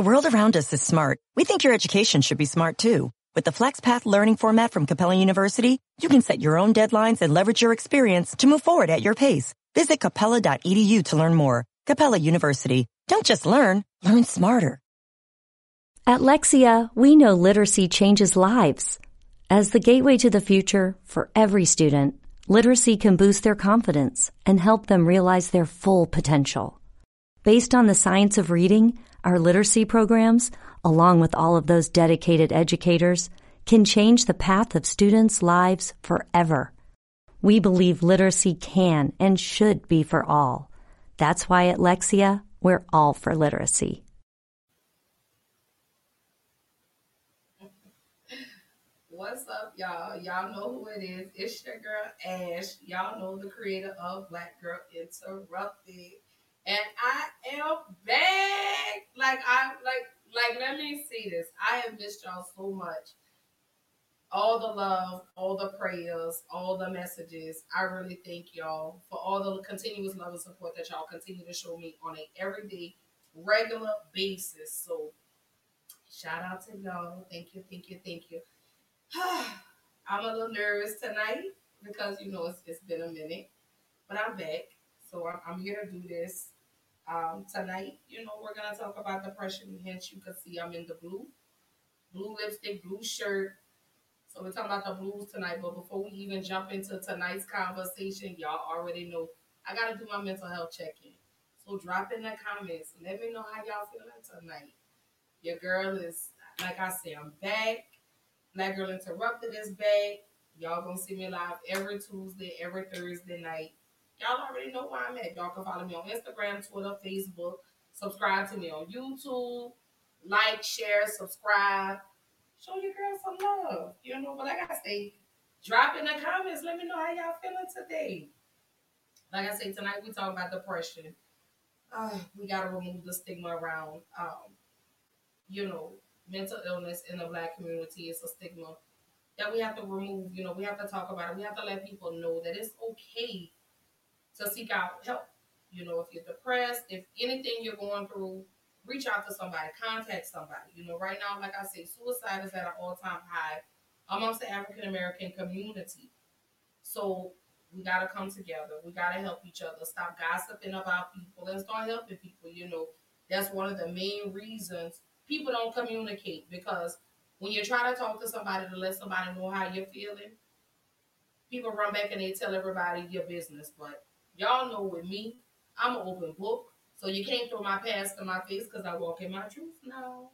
The world around us is smart. We think your education should be smart too. With the FlexPath learning format from Capella University, you can set your own deadlines and leverage your experience to move forward at your pace. Visit capella.edu to learn more. Capella University. Don't just learn, learn smarter. At Lexia, we know literacy changes lives. As the gateway to the future for every student, literacy can boost their confidence and help them realize their full potential. Based on the science of reading, our literacy programs, along with all of those dedicated educators, can change the path of students' lives forever. We believe literacy can and should be for all. That's why at Lexia, we're all for literacy. What's up, y'all? Y'all know who it is. It's your girl Ash. Y'all know the creator of Black Girl Interrupted. And I am back. Like I like like let me see this. I have missed y'all so much. All the love, all the prayers, all the messages. I really thank y'all for all the continuous love and support that y'all continue to show me on a everyday, regular basis. So shout out to y'all. Thank you, thank you, thank you. I'm a little nervous tonight because you know it's, it's been a minute, but I'm back. So I'm, here to do this um, tonight. You know, we're gonna talk about depression. Hence, you can see I'm in the blue, blue lipstick, blue shirt. So we're talking about the blues tonight. But before we even jump into tonight's conversation, y'all already know I gotta do my mental health check-in. So drop in the comments. Let me know how y'all feeling tonight. Your girl is, like I said, I'm back. Black Girl Interrupted is back. Y'all gonna see me live every Tuesday, every Thursday night. Y'all already know where I'm at. Y'all can follow me on Instagram, Twitter, Facebook. Subscribe to me on YouTube. Like, share, subscribe. Show your girl some love. You know, but I say, drop in the comments. Let me know how y'all feeling today. Like I say, tonight we talk about depression. Uh, we gotta remove the stigma around, um, you know, mental illness in the black community. It's a stigma that we have to remove. You know, we have to talk about it. We have to let people know that it's okay to seek out help. You know, if you're depressed, if anything you're going through, reach out to somebody, contact somebody. You know, right now, like I say, suicide is at an all time high amongst the African American community. So we got to come together. We got to help each other. Stop gossiping about people and start helping people. You know, that's one of the main reasons people don't communicate because when you try to talk to somebody to let somebody know how you're feeling, people run back and they tell everybody your business. But y'all know with me, I'm an open book. So you can't throw my past in my face because I walk in my truth. No.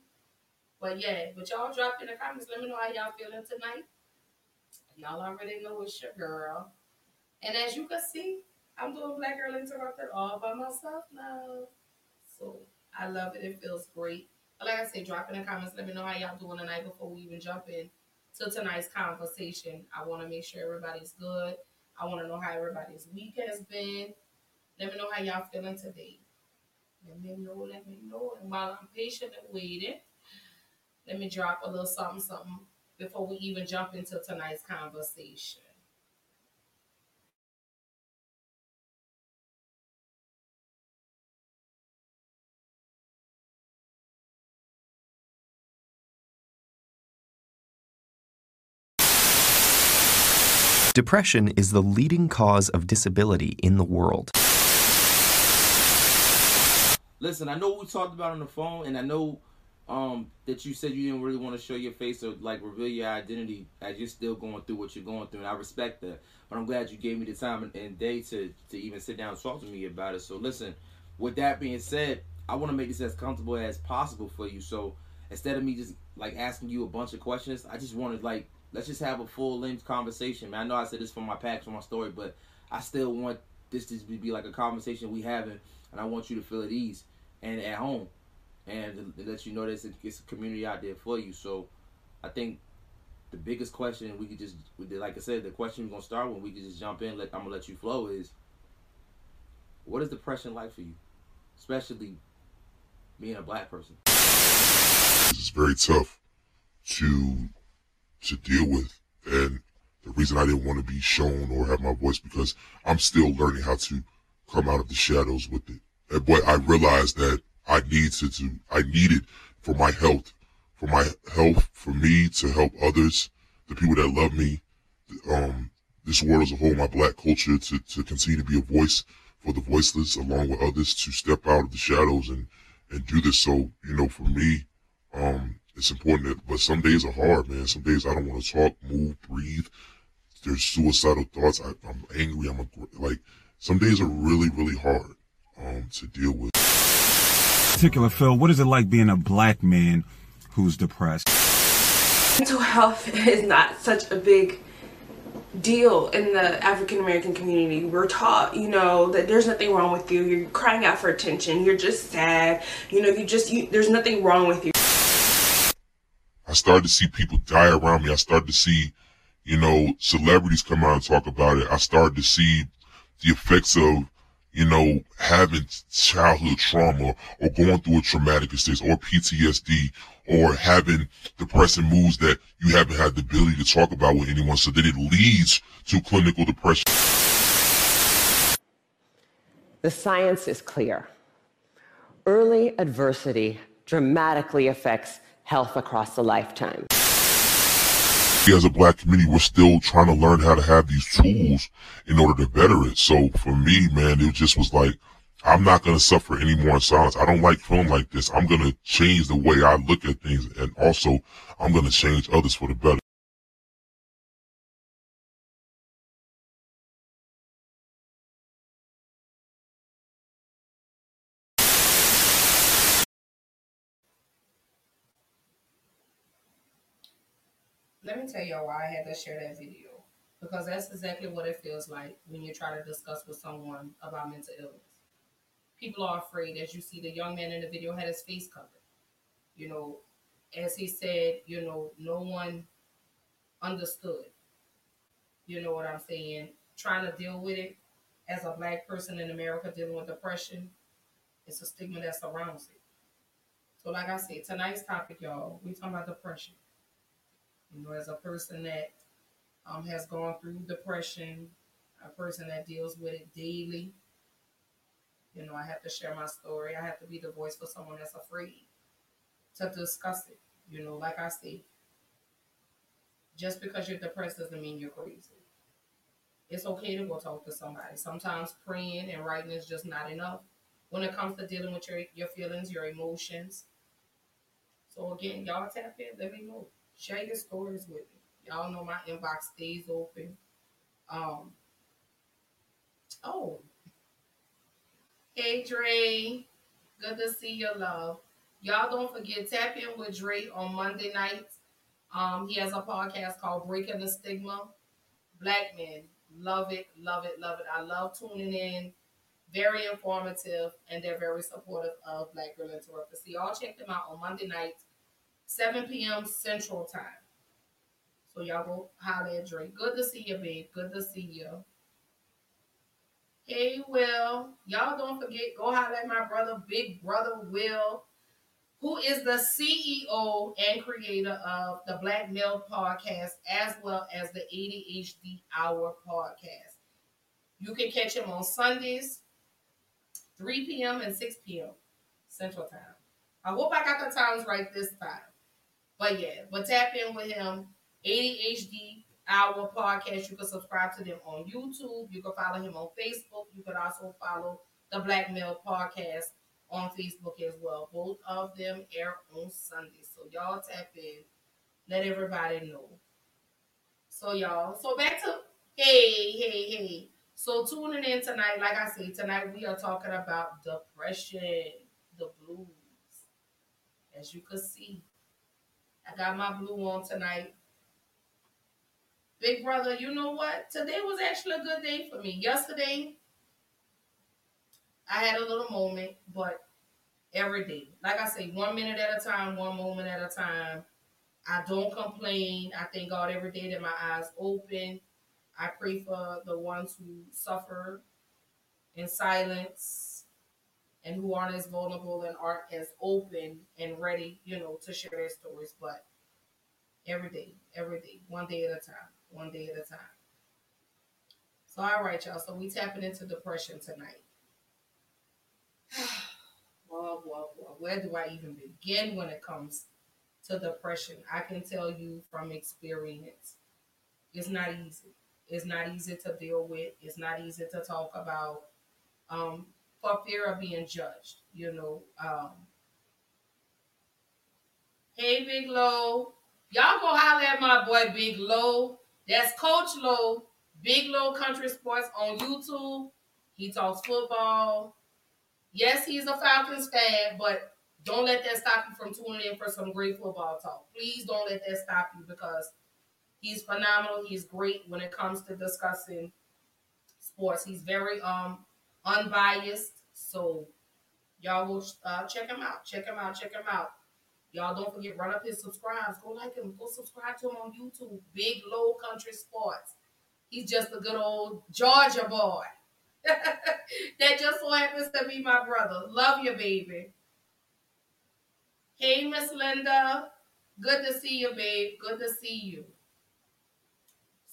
But yeah, but y'all drop in the comments. Let me know how y'all feeling tonight. Y'all already know it's your girl. And as you can see, I'm doing Black Girl Interrupted all by myself now. So I love it. It feels great. But like I said, drop in the comments. Let me know how y'all doing tonight before we even jump in to tonight's conversation. I want to make sure everybody's good. I want to know how everybody's week has been. Let me know how y'all feeling today. Let me know, let me know. And while I'm patient and waiting, let me drop a little something, something before we even jump into tonight's conversation. Depression is the leading cause of disability in the world. Listen, I know we talked about on the phone, and I know um, that you said you didn't really want to show your face or like reveal your identity as you're still going through what you're going through, and I respect that. But I'm glad you gave me the time and day to to even sit down and talk to me about it. So listen, with that being said, I want to make this as comfortable as possible for you. So instead of me just like asking you a bunch of questions, I just wanted like let's just have a full length conversation, man. I know I said this for my packs for my story, but I still want this to be like a conversation we having, and I want you to feel at ease and at home, and let you know that it's a, community out there for you. So, I think the biggest question we could just, like I said, the question we're gonna start when we could just jump in. Let I'm gonna let you flow is, what is depression like for you, especially being a black person? It's very tough to to deal with. And the reason I didn't want to be shown or have my voice because I'm still learning how to come out of the shadows with it. And but I realized that I needed to, do. I needed for my health, for my health, for me to help others, the people that love me, um, this world as a whole, my black culture to, to continue to be a voice for the voiceless along with others to step out of the shadows and, and do this. So, you know, for me, um, it's important that, but some days are hard, man. Some days I don't want to talk, move, breathe. There's suicidal thoughts. I, am angry. I'm a, like, some days are really, really hard, um, to deal with. Particular Phil, what is it like being a black man who's depressed? Mental health is not such a big deal in the African American community. We're taught, you know, that there's nothing wrong with you. You're crying out for attention. You're just sad. You know, you just, you, there's nothing wrong with you. I started to see people die around me. I started to see, you know, celebrities come out and talk about it. I started to see the effects of, you know, having childhood trauma or going through a traumatic experience or PTSD or having depressing moods that you haven't had the ability to talk about with anyone so that it leads to clinical depression. The science is clear. Early adversity dramatically affects health across a lifetime. As a black community, we're still trying to learn how to have these tools in order to better it. So for me, man, it just was like, I'm not going to suffer any more in silence. I don't like feeling like this. I'm going to change the way I look at things. And also, I'm going to change others for the better. Tell y'all why I had to share that video. Because that's exactly what it feels like when you try to discuss with someone about mental illness people are afraid. As you see, the young man in the video had his face covered. You know, as he said, you know, no one understood. You know what I'm saying? Trying to deal with it as a black person in America dealing with depression, it's a stigma that surrounds it. So, like I said, tonight's topic, y'all, we talking about depression. You know, as a person that um, has gone through depression, a person that deals with it daily, you know, I have to share my story. I have to be the voice for someone that's afraid to discuss it. You know, like I say, just because you're depressed doesn't mean you're crazy. It's okay to go talk to somebody. Sometimes praying and writing is just not enough when it comes to dealing with your, your feelings, your emotions. So again, y'all tap in, let me know. Share your stories with me. Y'all know my inbox stays open. Um, oh, Hey Dre, good to see your love. Y'all don't forget tap in with Dre on Monday nights. Um, he has a podcast called Breaking the Stigma. Black men, love it, love it, love it. I love tuning in. Very informative, and they're very supportive of Black Girl Interrupted. So y'all check them out on Monday nights, 7 p.m. Central Time. So y'all go holler at Dre. Good to see you, babe. Good to see you. Hey, Will. Y'all don't forget, go highlight my brother, Big Brother Will, who is the CEO and creator of the Black Male Podcast, as well as the ADHD Hour Podcast. You can catch him on Sundays, 3 p.m. and 6 p.m. Central Time. I hope I got the times right this time. But yeah, but tap in with him. ADHD Hour podcast. You can subscribe to them on YouTube. You can follow him on Facebook. You can also follow the Black Male Podcast on Facebook as well. Both of them air on Sunday. So y'all tap in. Let everybody know. So y'all, so back to hey, hey, hey. So tuning in tonight, like I said, tonight we are talking about depression, the blues. As you can see, I got my blue on tonight. Big brother, you know what? Today was actually a good day for me. Yesterday, I had a little moment, but every day, like I say, one minute at a time, one moment at a time. I don't complain. I thank God every day that my eyes open. I pray for the ones who suffer in silence and who aren't as vulnerable and aren't as open and ready, you know, to share their stories. But every day, every day, one day at a time one day at a time. So, all right, y'all. So, we tapping into depression tonight. Well, well, well, where do I even begin when it comes to depression? I can tell you from experience, it's not easy. It's not easy to deal with. It's not easy to talk about um, for fear of being judged. You know. Um, hey, Big Low. Y'all go holler at my boy Big Low. That's Coach Low, Big Low Country Sports on YouTube. He talks football. Yes, he's a Falcons fan, but don't let that stop you from tuning in for some great football talk. Please don't let that stop you because he's phenomenal. He's great when it comes to discussing sports. He's very um unbiased. So y'all will uh, check him out. Check him out. Check him out. Y'all don't forget, run up his subscribes. Go like him. Go subscribe to him on YouTube. Big Low Country Sports. He's just a good old Georgia boy. that just so happens to be my brother. Love you, baby. Hey, Miss Linda. Good to see you, babe. Good to see you.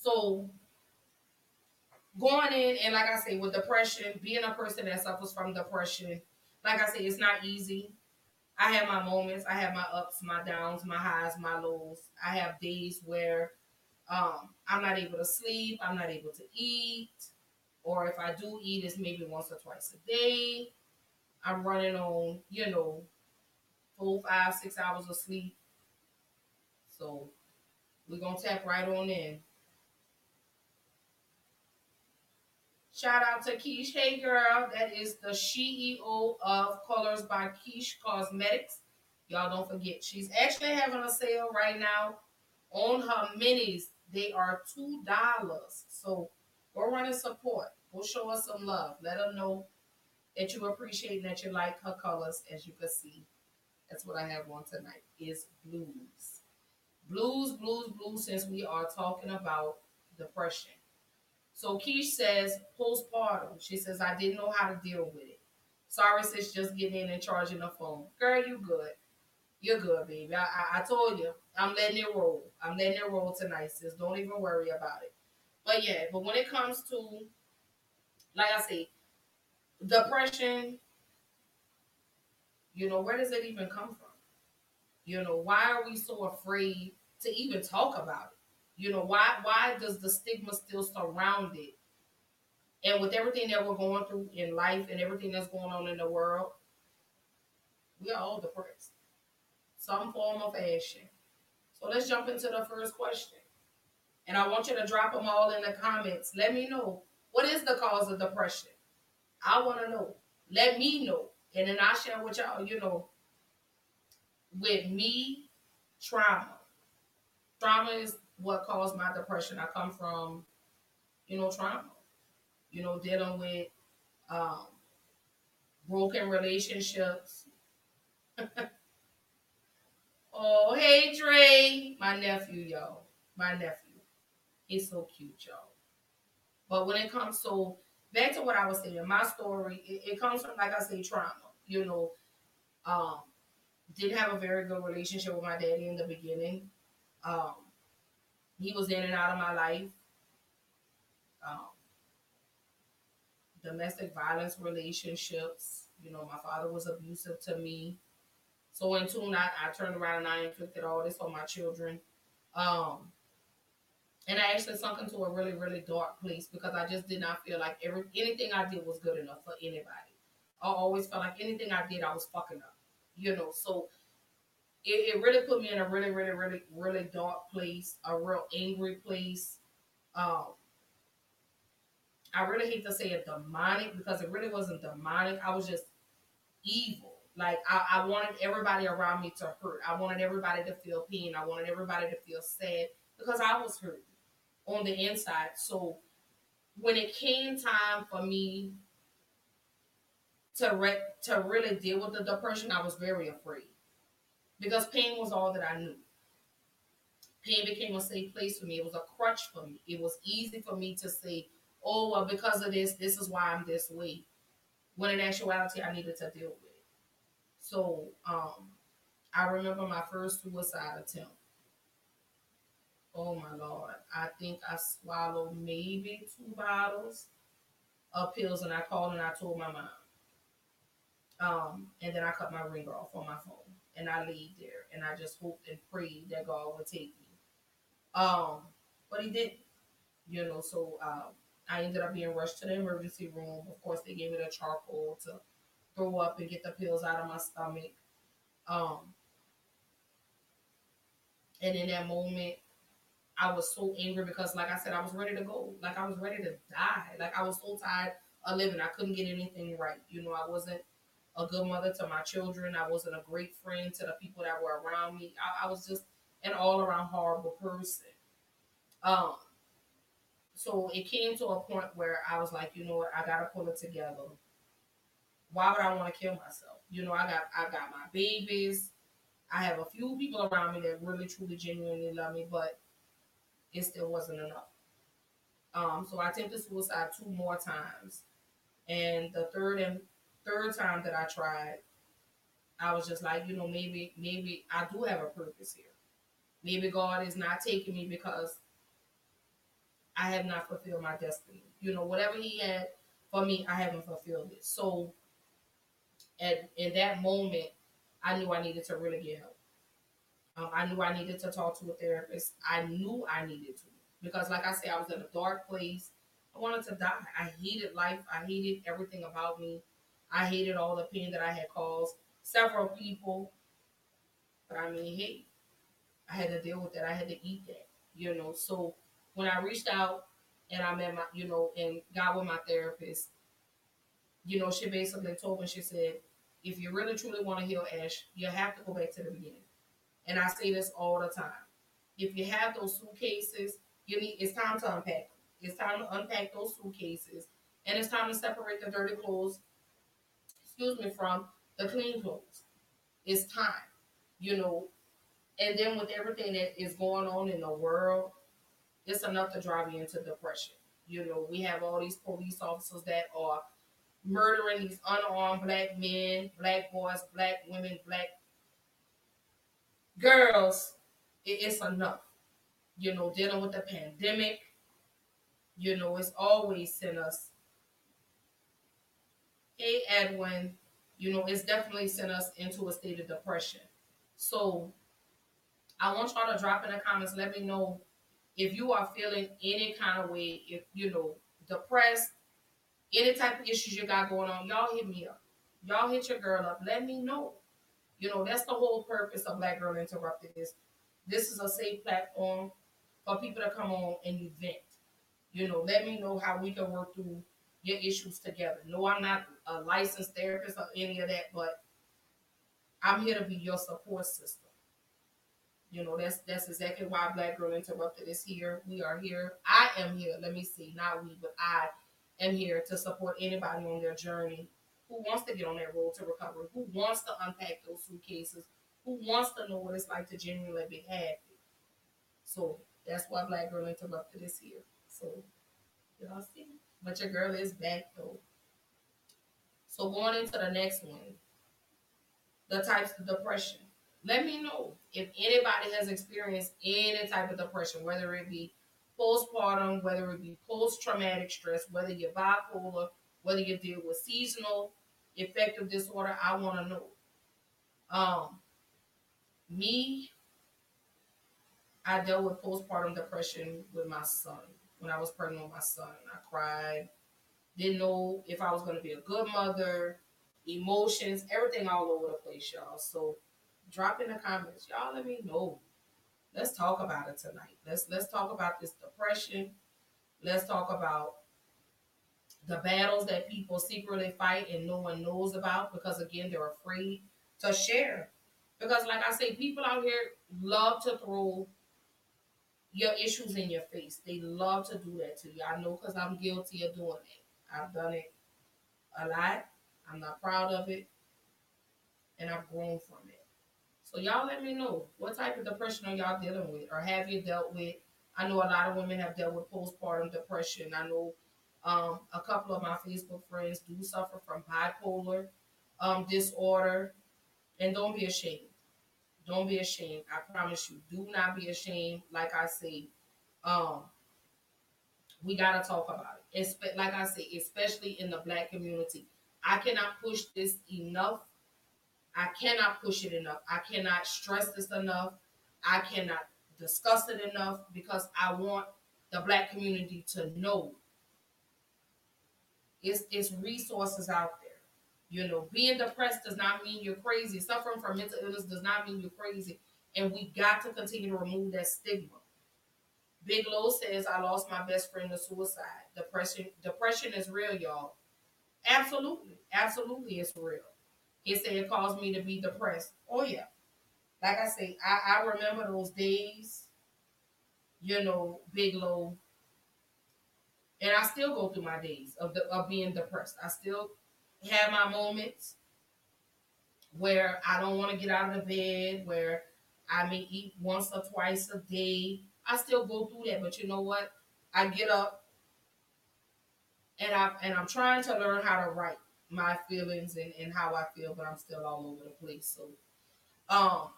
So, going in, and like I say, with depression, being a person that suffers from depression, like I say, it's not easy. I have my moments. I have my ups, my downs, my highs, my lows. I have days where um, I'm not able to sleep. I'm not able to eat. Or if I do eat, it's maybe once or twice a day. I'm running on, you know, four, five, six hours of sleep. So we're to tap right on in. Shout out to Keish. Hey, girl. That is the CEO of Colors by Keish Cosmetics. Y'all don't forget, she's actually having a sale right now on her minis. They are $2. So go run and support. Go show us some love. Let her know that you appreciate and that you like her colors. As you can see, that's what I have on tonight is blues. Blues, blues, blues, since we are talking about depression. So Keish says postpartum. She says, I didn't know how to deal with it. Sorry, sis, just getting in and charging the phone. Girl, you good. You're good, baby. I, I, I told you. I'm letting it roll. I'm letting it roll tonight, sis. Don't even worry about it. But yeah, but when it comes to, like I say, depression, you know, where does it even come from? You know, why are we so afraid to even talk about it? You know, why why does the stigma still surround it? And with everything that we're going through in life and everything that's going on in the world, we are all depressed. Some form of fashion. So let's jump into the first question. And I want you to drop them all in the comments. Let me know what is the cause of depression. I want to know. Let me know. And then I share with y'all, you know, with me, trauma. Trauma is what caused my depression. I come from, you know, trauma. You know, dealing with um, broken relationships. oh, hey Dre, my nephew, y'all. My nephew. He's so cute, y'all. But when it comes to back to what I was saying, my story, it, it comes from like I say, trauma. You know, um, didn't have a very good relationship with my daddy in the beginning. Um, he was in and out of my life. Um, domestic violence relationships. You know, my father was abusive to me. So in tune, I, I turned around and I inflicted all this on my children. Um, and I actually sunk into a really, really dark place because I just did not feel like every anything I did was good enough for anybody. I always felt like anything I did, I was fucking up. You know, so it, it really put me in a really, really, really, really dark place, a real angry place. Um, I really hate to say it demonic because it really wasn't demonic. I was just evil. Like I, I wanted everybody around me to hurt. I wanted everybody to feel pain. I wanted everybody to feel sad because I was hurt on the inside. So when it came time for me to re- to really deal with the depression, I was very afraid because pain was all that I knew. Pain became a safe place for me. It was a crutch for me. It was easy for me to say, "Oh, well, because of this, this is why I'm this way." When in actuality, I needed to deal with it. So, um, I remember my first suicide attempt. Oh my lord! I think I swallowed maybe two bottles of pills, and I called and I told my mom. Um, and then I cut my ringer off on my phone and I laid there and I just hoped and prayed that God would take me. Um, but he didn't, you know, so um, I ended up being rushed to the emergency room. Of course, they gave me the charcoal to throw up and get the pills out of my stomach. Um, and in that moment, I was so angry because, like I said, I was ready to go. Like I was ready to die. Like I was so tired of living. I couldn't get anything right. You know, I wasn't a good mother to my children. I wasn't a great friend to the people that were around me. I, I was just an all around horrible person. Um, so it came to a point where I was like, you know what, I gotta pull it together. Why would I want to kill myself? You know, I got I got my babies. I have a few people around me that really, truly, genuinely love me, but it still wasn't enough. Um, so I attempted suicide two more times, and the third and third time that I tried, I was just like, you know, maybe maybe I do have a purpose here. Maybe God is not taking me because I have not fulfilled my destiny. You know, whatever He had for me, I haven't fulfilled it. So, at in that moment, I knew I needed to really get help. Um, I knew I needed to talk to a therapist. I knew I needed to because, like I said, I was in a dark place. I wanted to die. I hated life. I hated everything about me. I hated all the pain that I had caused several people. But I mean, hey, I had to deal with that. I had to eat that, you know. So when I reached out and I met my, you know, and got with my therapist, you know, she basically told me, she said, if you really truly want to heal Ash, you have to go back to the beginning. And I say this all the time. If you have those suitcases, you need it's time to unpack. It's time to unpack those suitcases. And it's time to separate the dirty clothes, excuse me, from the clean clothes. It's time. You know, and then with everything that is going on in the world, it's enough to drive you into depression. You know, we have all these police officers that are murdering these unarmed black men, black boys, black women, black girls. it's enough. You know, dealing with the pandemic, you know, it's always sent us. Hey, Edwin, you know, it's definitely sent us into a state of depression. So I want y'all to drop in the comments. Let me know if you are feeling any kind of way, if you know, depressed, any type of issues you got going on, y'all hit me up. Y'all hit your girl up. Let me know. You know, that's the whole purpose of Black Girl Interrupted is this is a safe platform for people to come on and vent. You know, let me know how we can work through your issues together. No, I'm not a licensed therapist or any of that, but I'm here to be your support system. You know, that's that's exactly why Black Girl Interrupted is here. We are here. I am here. Let me see, not we, but I am here to support anybody on their journey who wants to get on that road to recovery, who wants to unpack those suitcases, who wants to know what it's like to genuinely be happy. So that's why Black Girl Interrupted is here. So y'all see, but your girl is back though. So going into the next one, the types of depression. Let me know if anybody has experienced any type of depression, whether it be postpartum, whether it be post traumatic stress, whether you're bipolar, whether you deal with seasonal affective disorder, I want to know. Um, me, I dealt with postpartum depression with my son when I was pregnant with my son. I cried, didn't know if I was going to be a good mother, emotions, everything all over the place, y'all. So drop in the comments. Y'all let me know. Let's talk about it tonight. Let's let's talk about this depression. Let's talk about the battles that people secretly fight and no one knows about because again they're afraid to share. Because like I say, people out here love to throw your issues in your face. They love to do that to you. I know because I'm guilty of doing it. I've done it a lot. I'm not proud of it. And I've grown from it. So y'all let me know what type of depression are y'all dealing with, or have you dealt with? I know a lot of women have dealt with postpartum depression. I know um, a couple of my Facebook friends do suffer from bipolar um, disorder, and don't be ashamed. Don't be ashamed. I promise you, do not be ashamed. Like I say, um, we gotta talk about it. Like I say, especially in the black community. I cannot push this enough. I cannot push it enough. I cannot stress this enough. I cannot discuss it enough because I want the black community to know it's, it's resources out there. You know, being depressed does not mean you're crazy. Suffering from mental illness does not mean you're crazy. And we got to continue to remove that stigma. Big Low says, I lost my best friend to suicide. Depression, depression is real, y'all. Absolutely. Absolutely, it's real. He said it caused me to be depressed. Oh, yeah. Like I say, I, I remember those days, you know, Big Low. And I still go through my days of, the, of being depressed. I still have my moments where I don't want to get out of the bed, where I may eat once or twice a day. I still go through that, but you know what? I get up and I and I'm trying to learn how to write my feelings and, and how I feel, but I'm still all over the place. So um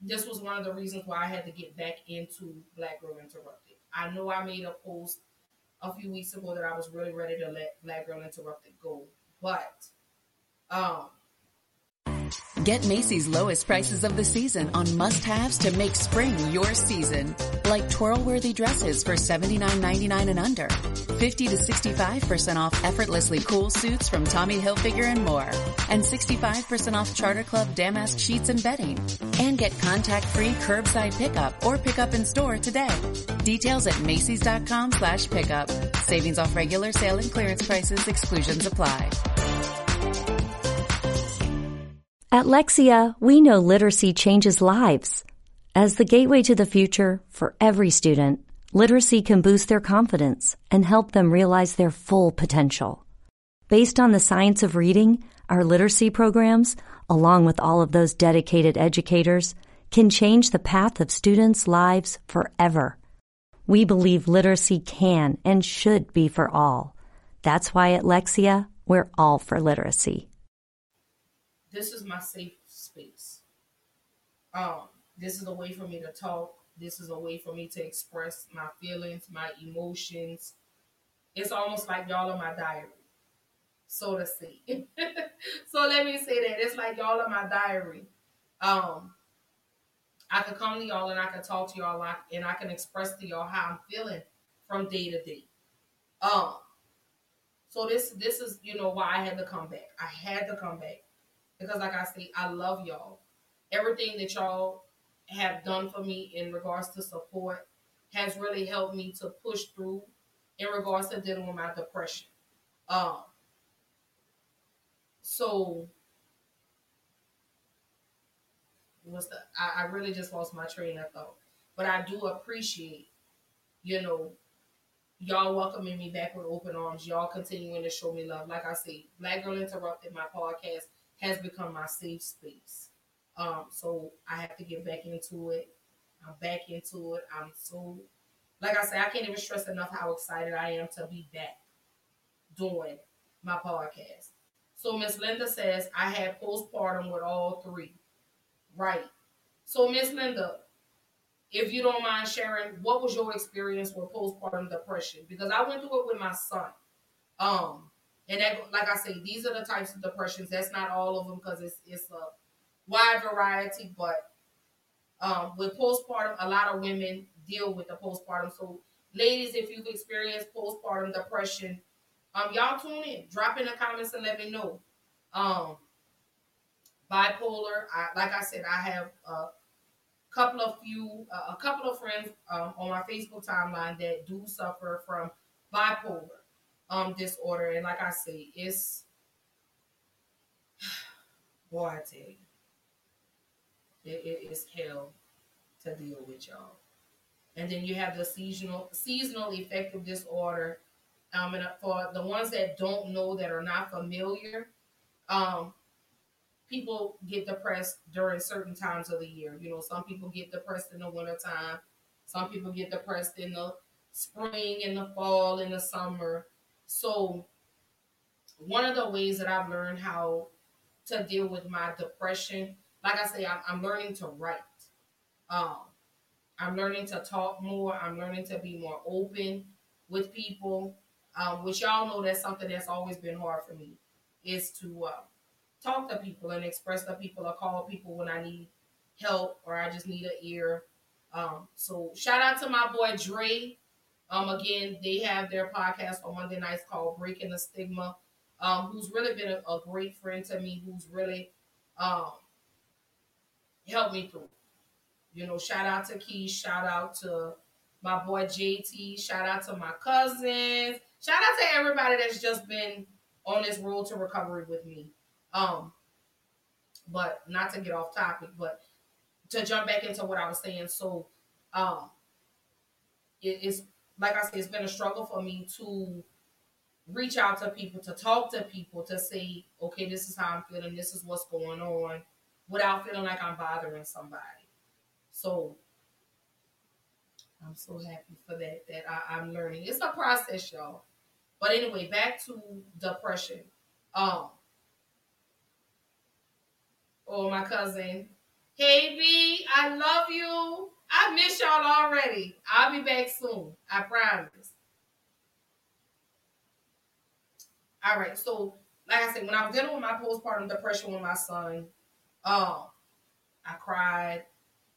this was one of the reasons why I had to get back into Black Girl Interrupted. I know I made a post a few weeks ago that I was really ready to let Black Girl Interrupted go, but um Get Macy's lowest prices of the season on must-haves to make spring your season. Like twirl-worthy dresses for $79.99 and under. 50 to 65% off effortlessly cool suits from Tommy Hilfiger and more. And 65% off Charter Club damask sheets and bedding. And get contact-free curbside pickup or pickup in store today. Details at Macy's.com slash pickup. Savings off regular sale and clearance prices. Exclusions apply. At Lexia, we know literacy changes lives. As the gateway to the future for every student, literacy can boost their confidence and help them realize their full potential. Based on the science of reading, our literacy programs, along with all of those dedicated educators, can change the path of students' lives forever. We believe literacy can and should be for all. That's why at Lexia, we're all for literacy this is my safe space. Um, this is a way for me to talk. This is a way for me to express my feelings, my emotions. It's almost like y'all are my diary, so to say. so let me say that it's like y'all are my diary. Um, I can come to y'all and I can talk to y'all and I can express to y'all how I'm feeling from day to day. Um, so this this is you know why I had to come back. I had to come back because like I say, I love y'all. Everything that y'all have done for me in regards to support has really helped me to push through in regards to dealing with my depression. Um, so what's the I, I really just lost my train of thought. But I do appreciate, you know, y'all welcoming me back with open arms. Y'all continuing to show me love. Like I say, Black Girl Interrupted, my podcast has become my safe space. Um, so I have to get back into it. I'm back into it. I'm so, like I said, I can't even stress enough how excited I am to be back doing my podcast. So Miss Linda says I had postpartum with all three. Right. So Miss Linda, if you don't mind sharing, what was your experience with postpartum depression? Because I went through it with my son. Um, and that, like I say, these are the types of depressions. That's not all of them because it's it's a wide variety. But um, with postpartum, a lot of women deal with the postpartum. So, ladies, if you've experienced postpartum depression, um, y'all tune in, drop in the comments and let me know. Um, bipolar, I, like I said, I have a couple of few, uh, a couple of friends um, on my Facebook timeline that do suffer from bipolar um disorder. And like I say, it's boy, I tell you, it, it is hell to deal with y'all. And then you have the seasonal seasonal affective disorder. Um, and for the ones that don't know that are not familiar, um, people get depressed during certain times of the year. You know, some people get depressed in the wintertime, some people get depressed in the spring, in the fall, in the summer. So, one of the ways that I've learned how to deal with my depression, like I say, I'm, I'm learning to write. Um, I'm learning to talk more. I'm learning to be more open with people. Um, which y'all know that's something that's always been hard for me is to uh, talk to people and express to people or call people when I need help or I just need an ear. Um, so shout out to my boy Dre. Um, again, they have their podcast on Monday nights called Breaking the Stigma. Um, who's really been a, a great friend to me, who's really um helped me through. You know, shout out to Key, shout out to my boy JT, shout out to my cousins, shout out to everybody that's just been on this road to recovery with me. Um, but not to get off topic, but to jump back into what I was saying. So, um, it, it's like I said, it's been a struggle for me to reach out to people, to talk to people, to say, okay, this is how I'm feeling, this is what's going on, without feeling like I'm bothering somebody. So I'm so happy for that that I, I'm learning. It's a process, y'all. But anyway, back to depression. Um, oh my cousin, hey B, I love you. I miss y'all already. I'll be back soon. I promise. All right, so like I said, when I was dealing with my postpartum depression with my son, um, I cried.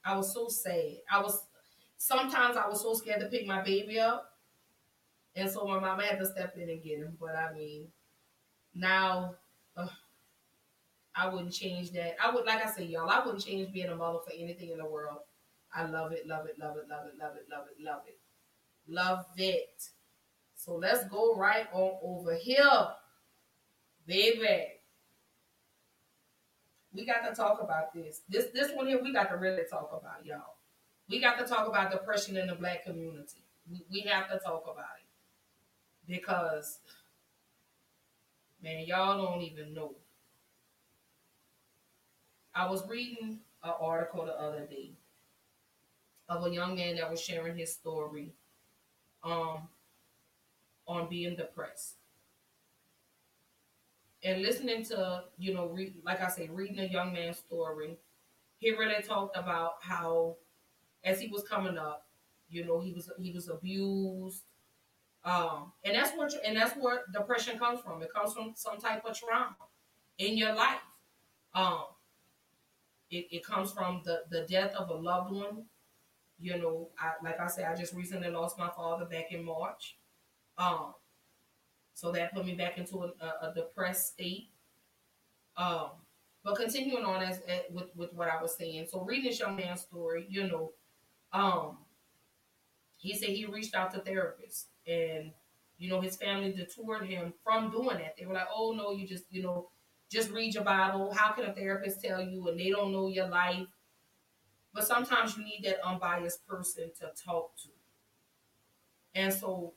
I was so sad. I was sometimes I was so scared to pick my baby up, and so my mama had to step in and get him. But I mean, now I wouldn't change that. I would, like I said, y'all, I wouldn't change being a mother for anything in the world. I love it, love it, love it, love it, love it, love it, love it, love it. So let's go right on over here, baby. Got to talk about this. This this one here we got to really talk about, y'all. We got to talk about depression in the black community. We, we have to talk about it because, man, y'all don't even know. I was reading an article the other day of a young man that was sharing his story um, on being depressed. And listening to, you know, re- like I say, reading a young man's story, he really talked about how, as he was coming up, you know, he was he was abused, um, and that's what and that's where depression comes from. It comes from some type of trauma in your life. Um, it, it comes from the the death of a loved one you know, I, like I said, I just recently lost my father back in March. Um, so that put me back into a, a, depressed state. Um, but continuing on as, as, with with what I was saying, so reading this young man's story, you know, um, he said he reached out to therapists, and you know his family detoured him from doing that. They were like, "Oh no, you just you know, just read your Bible. How can a therapist tell you, and they don't know your life?" But sometimes you need that unbiased person to talk to. And so,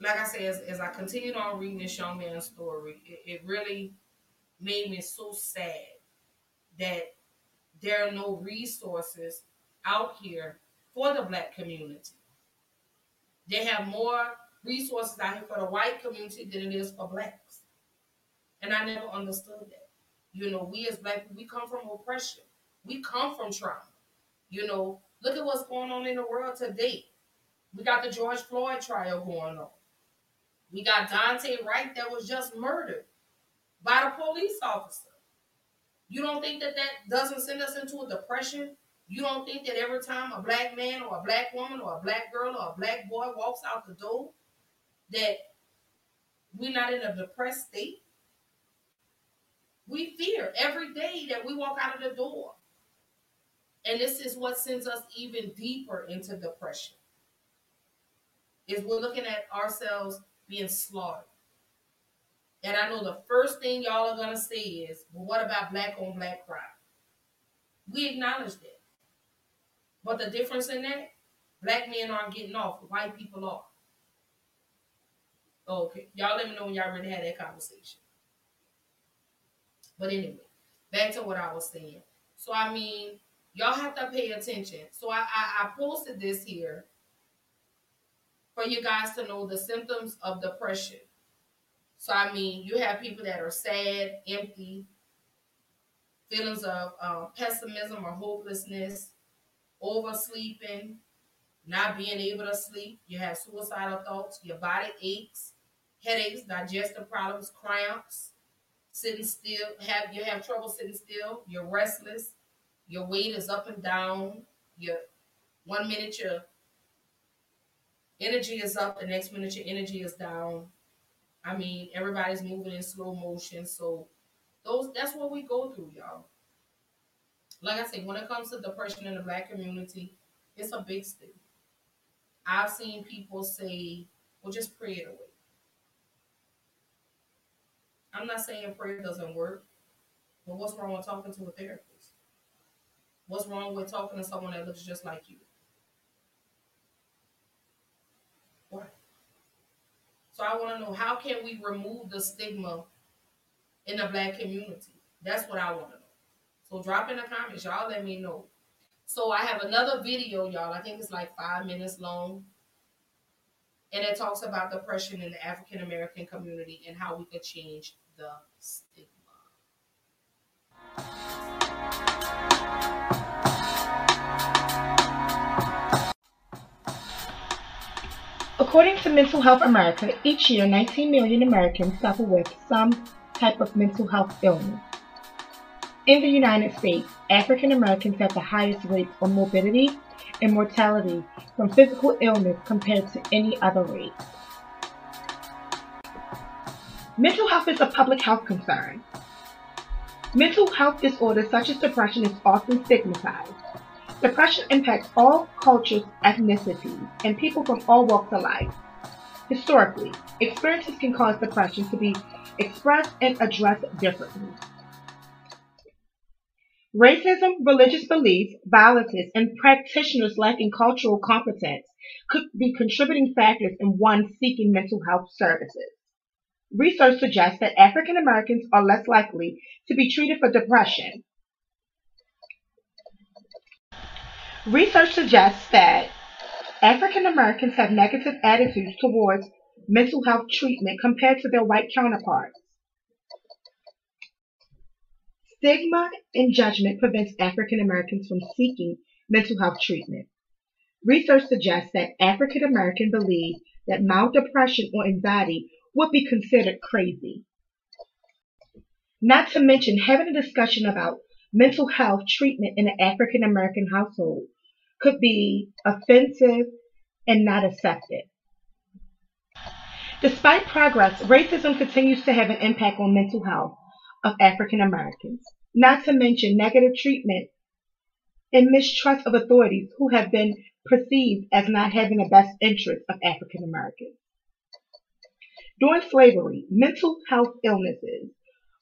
like I said, as, as I continued on reading this young man's story, it, it really made me so sad that there are no resources out here for the black community. They have more resources out here for the white community than it is for blacks. And I never understood that. You know, we as black we come from oppression. We come from trauma. You know, look at what's going on in the world today. We got the George Floyd trial going on. We got Daunte Wright that was just murdered by the police officer. You don't think that that doesn't send us into a depression? You don't think that every time a black man or a black woman or a black girl or a black boy walks out the door, that we're not in a depressed state? We fear every day that we walk out of the door. And this is what sends us even deeper into depression. Is we're looking at ourselves being slaughtered. And I know the first thing y'all are gonna say is, well, what about black on black crime? We acknowledge that. But the difference in that, black men aren't getting off, white people are. Okay. Y'all let me know when y'all ready to have that conversation. But anyway, back to what I was saying. So I mean, Y'all have to pay attention. So I, I, I posted this here for you guys to know the symptoms of depression. So I mean, you have people that are sad, empty, feelings of um, pessimism or hopelessness, oversleeping, not being able to sleep. You have suicidal thoughts. Your body aches, headaches, digestive problems, cramps, sitting still, have you have trouble sitting still, you're restless, your weight is up and down, your one minute your energy is up, the next minute your energy is down. I mean, everybody's moving in slow motion, so those that's what we go through, y'all. Like I said, when it comes to depression in the black community, it's a big thing. I've seen people say, well, just pray it away. I'm not saying prayer doesn't work, but what's wrong with talking to a therapist? What's wrong with talking to someone that looks just like you? What? So I want to know how can we remove the stigma in the black community? That's what I want to know. So drop in the comments, y'all. Let me know. So I have another video, y'all. I think it's like five minutes long. And it talks about depression in the African American community and how we could change the stigma. According to Mental Health America, each year 19 million Americans suffer with some type of mental health illness. In the United States, African Americans have the highest rates of morbidity and mortality from physical illness compared to any other race. Mental health is a public health concern. Mental health disorders such as depression is often stigmatized. Depression impacts all cultures, ethnicities, and people from all walks of life. Historically, experiences can cause depression to be expressed and addressed differently. Racism, religious beliefs, violences, and practitioners lacking cultural competence could be contributing factors in one seeking mental health services. Research suggests that African Americans are less likely to be treated for depression. Research suggests that African Americans have negative attitudes towards mental health treatment compared to their white counterparts. Stigma and judgment prevents African Americans from seeking mental health treatment. Research suggests that African Americans believe that mild depression or anxiety would be considered crazy. Not to mention having a discussion about mental health treatment in an African American household could be offensive and not accepted. Despite progress, racism continues to have an impact on mental health of African Americans, not to mention negative treatment and mistrust of authorities who have been perceived as not having the best interest of African Americans. During slavery, mental health illnesses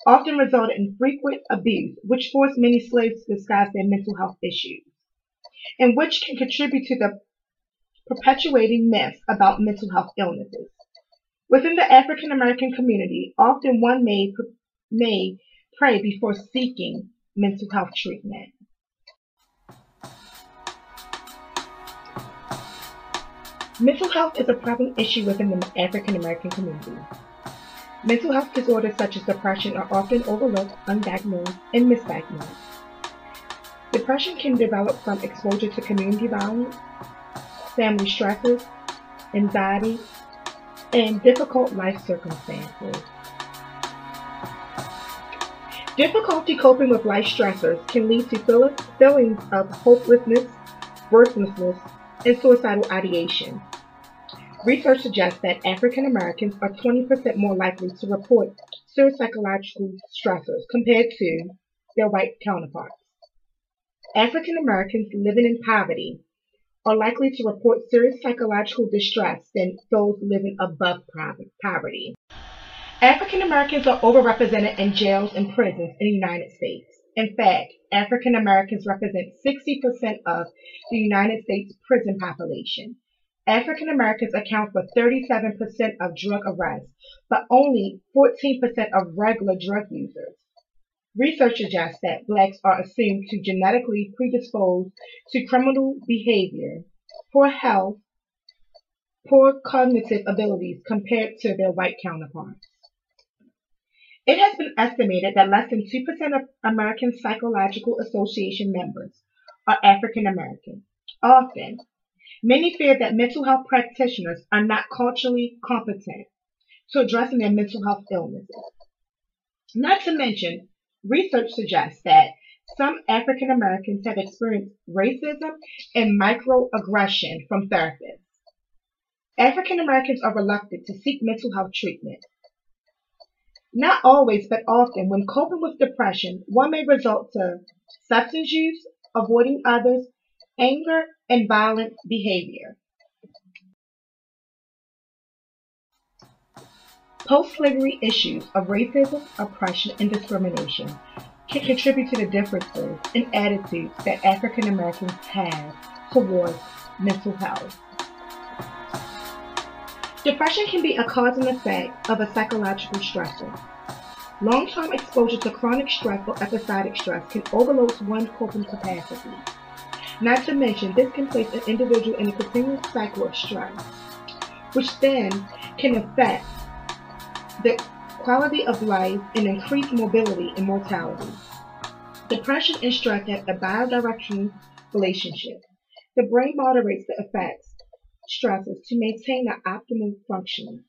often resulted in frequent abuse, which forced many slaves to disguise their mental health issues, and which can contribute to the perpetuating myths about mental health illnesses. Within the African American community, often one may, may pray before seeking mental health treatment. Mental health is a prevalent issue within the African American community. Mental health disorders such as depression are often overlooked, undiagnosed, and misdiagnosed. Depression can develop from exposure to community violence, family stresses, anxiety, and difficult life circumstances. Difficulty coping with life stressors can lead to feelings of hopelessness, worthlessness, and suicidal ideation. Research suggests that African Americans are 20% more likely to report serious psychological stressors compared to their white counterparts. African Americans living in poverty are likely to report serious psychological distress than those living above poverty. African Americans are overrepresented in jails and prisons in the United States. In fact, African Americans represent 60% of the United States prison population. African Americans account for 37% of drug arrests, but only 14% of regular drug users. Research suggests that blacks are assumed to genetically predispose to criminal behavior, poor health, poor cognitive abilities compared to their white counterparts. It has been estimated that less than 2% of American Psychological Association members are African American. Often, many fear that mental health practitioners are not culturally competent to addressing their mental health illnesses. Not to mention, research suggests that some African Americans have experienced racism and microaggression from therapists. African Americans are reluctant to seek mental health treatment. Not always, but often, when coping with depression, one may resort to substance use, avoiding others, anger, and violent behavior. Post-slavery issues of racism, oppression, and discrimination can contribute to the differences in attitudes that African Americans have towards mental health. Depression can be a cause and effect of a psychological stressor. Long-term exposure to chronic stress or episodic stress can overload one's coping capacity. Not to mention, this can place an individual in a continuous cycle of stress, which then can affect the quality of life and increased mobility and mortality. Depression and stress have a bidirectional relationship. The brain moderates the effects stresses to maintain an optimal function.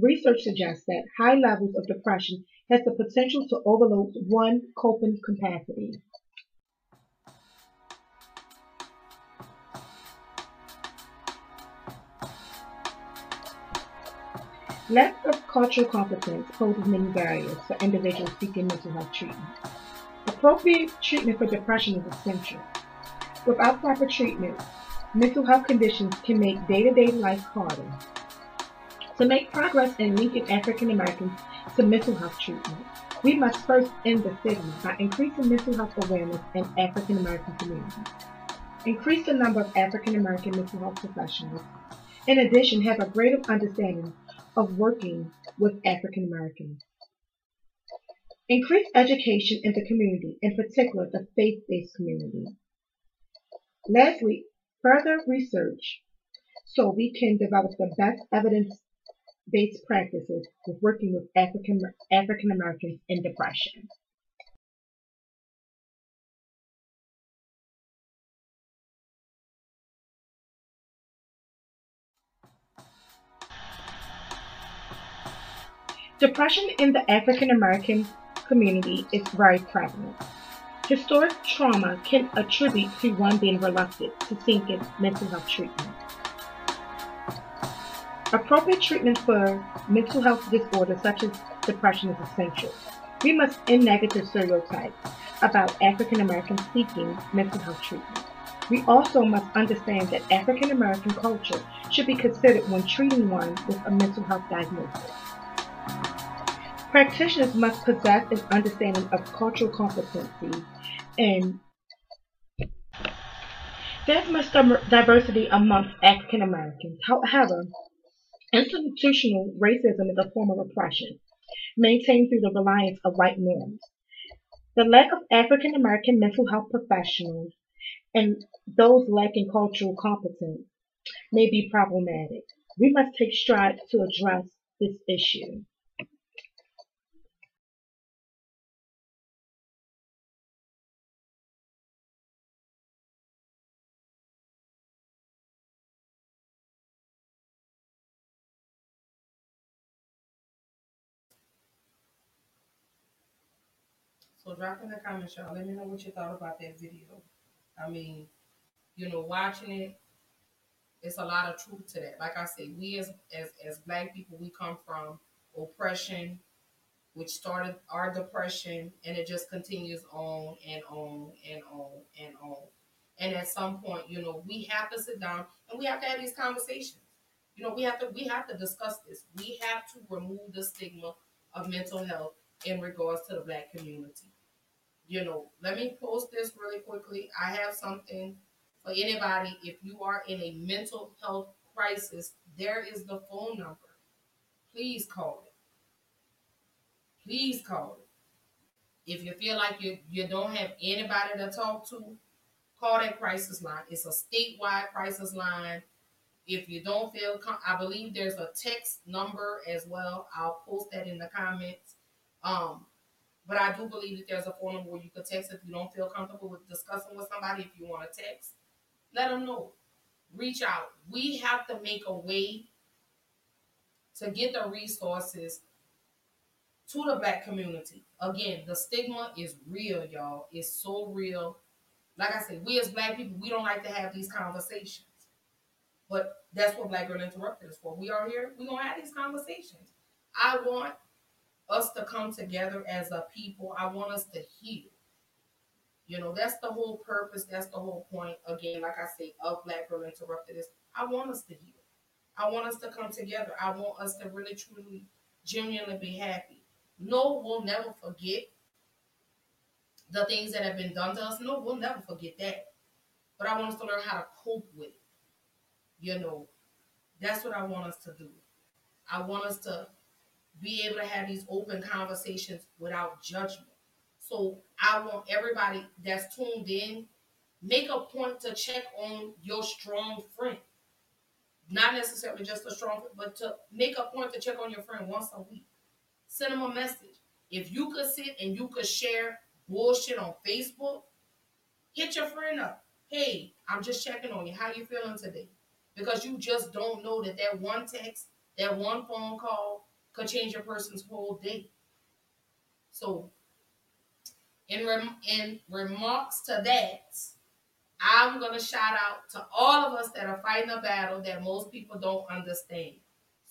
Research suggests that high levels of depression has the potential to overload one coping capacity. Lack of cultural competence poses many barriers for individuals seeking mental health treatment. Appropriate treatment for depression is essential. Without proper treatment, mental health conditions can make day-to-day life harder. To make progress in linking African Americans to mental health treatment, we must first end the stigma by increasing mental health awareness in African American communities. Increase the number of African American mental health professionals. In addition, have a greater understanding of working with African Americans. Increase education in the community, in particular the faith-based community. Lastly, further research so we can develop the best evidence-based practices with working with African African Americans in depression. Depression in the African American community is very prevalent. Historic trauma can attribute to one being reluctant to seek mental health treatment. Appropriate treatment for mental health disorders such as depression is essential. We must end negative stereotypes about African Americans seeking mental health treatment. We also must understand that African American culture should be considered when treating one with a mental health diagnosis. Practitioners must possess an understanding of cultural competency and there's much diversity amongst African Americans. However, institutional racism is a form of oppression maintained through the reliance of white norms. The lack of African American mental health professionals and those lacking cultural competence may be problematic. We must take strides to address this issue. Drop in the comments, y'all. Let me know what you thought about that video. I mean, you know, watching it, it's a lot of truth to that. Like I said, we as as as black people, we come from oppression, which started our depression, and it just continues on and on and on and on. And at some point, you know, we have to sit down and we have to have these conversations. You know, we have to we have to discuss this. We have to remove the stigma of mental health in regards to the black community you know, let me post this really quickly. I have something for anybody. If you are in a mental health crisis, there is the phone number. Please call it. Please call it. If you feel like you, you don't have anybody to talk to, call that crisis line. It's a statewide crisis line. If you don't feel, I believe there's a text number as well. I'll post that in the comments. Um, but I do believe that there's a number where you can text if you don't feel comfortable with discussing with somebody. If you want to text, let them know. Reach out. We have to make a way to get the resources to the black community. Again, the stigma is real, y'all. It's so real. Like I said, we as black people, we don't like to have these conversations. But that's what Black Girl Interrupted is for. We are here, we're gonna have these conversations. I want us to come together as a people. I want us to heal. You know, that's the whole purpose, that's the whole point, again, like I say, of Black Girl Interrupted is I want us to heal. I want us to come together. I want us to really, truly, genuinely be happy. No, we'll never forget the things that have been done to us. No, we'll never forget that. But I want us to learn how to cope with it. You know, that's what I want us to do. I want us to be able to have these open conversations without judgment. So I want everybody that's tuned in, make a point to check on your strong friend. Not necessarily just a strong, friend, but to make a point to check on your friend once a week. Send them a message. If you could sit and you could share bullshit on Facebook, hit your friend up. Hey, I'm just checking on you. How you feeling today? Because you just don't know that that one text, that one phone call could change a person's whole day. So, in rem- in remarks to that, I'm gonna shout out to all of us that are fighting a battle that most people don't understand.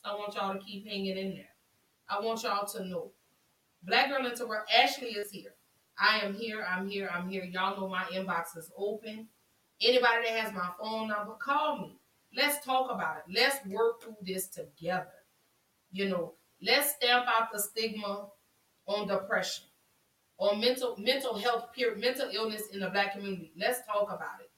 So I want y'all to keep hanging in there. I want y'all to know. Black Girl Interrupt Ashley is here. I am here. I'm here. I'm here. Y'all know my inbox is open. Anybody that has my phone number, call me. Let's talk about it. Let's work through this together. You know, let's stamp out the stigma on depression, on mental mental health, period, mental illness in the black community. Let's talk about it.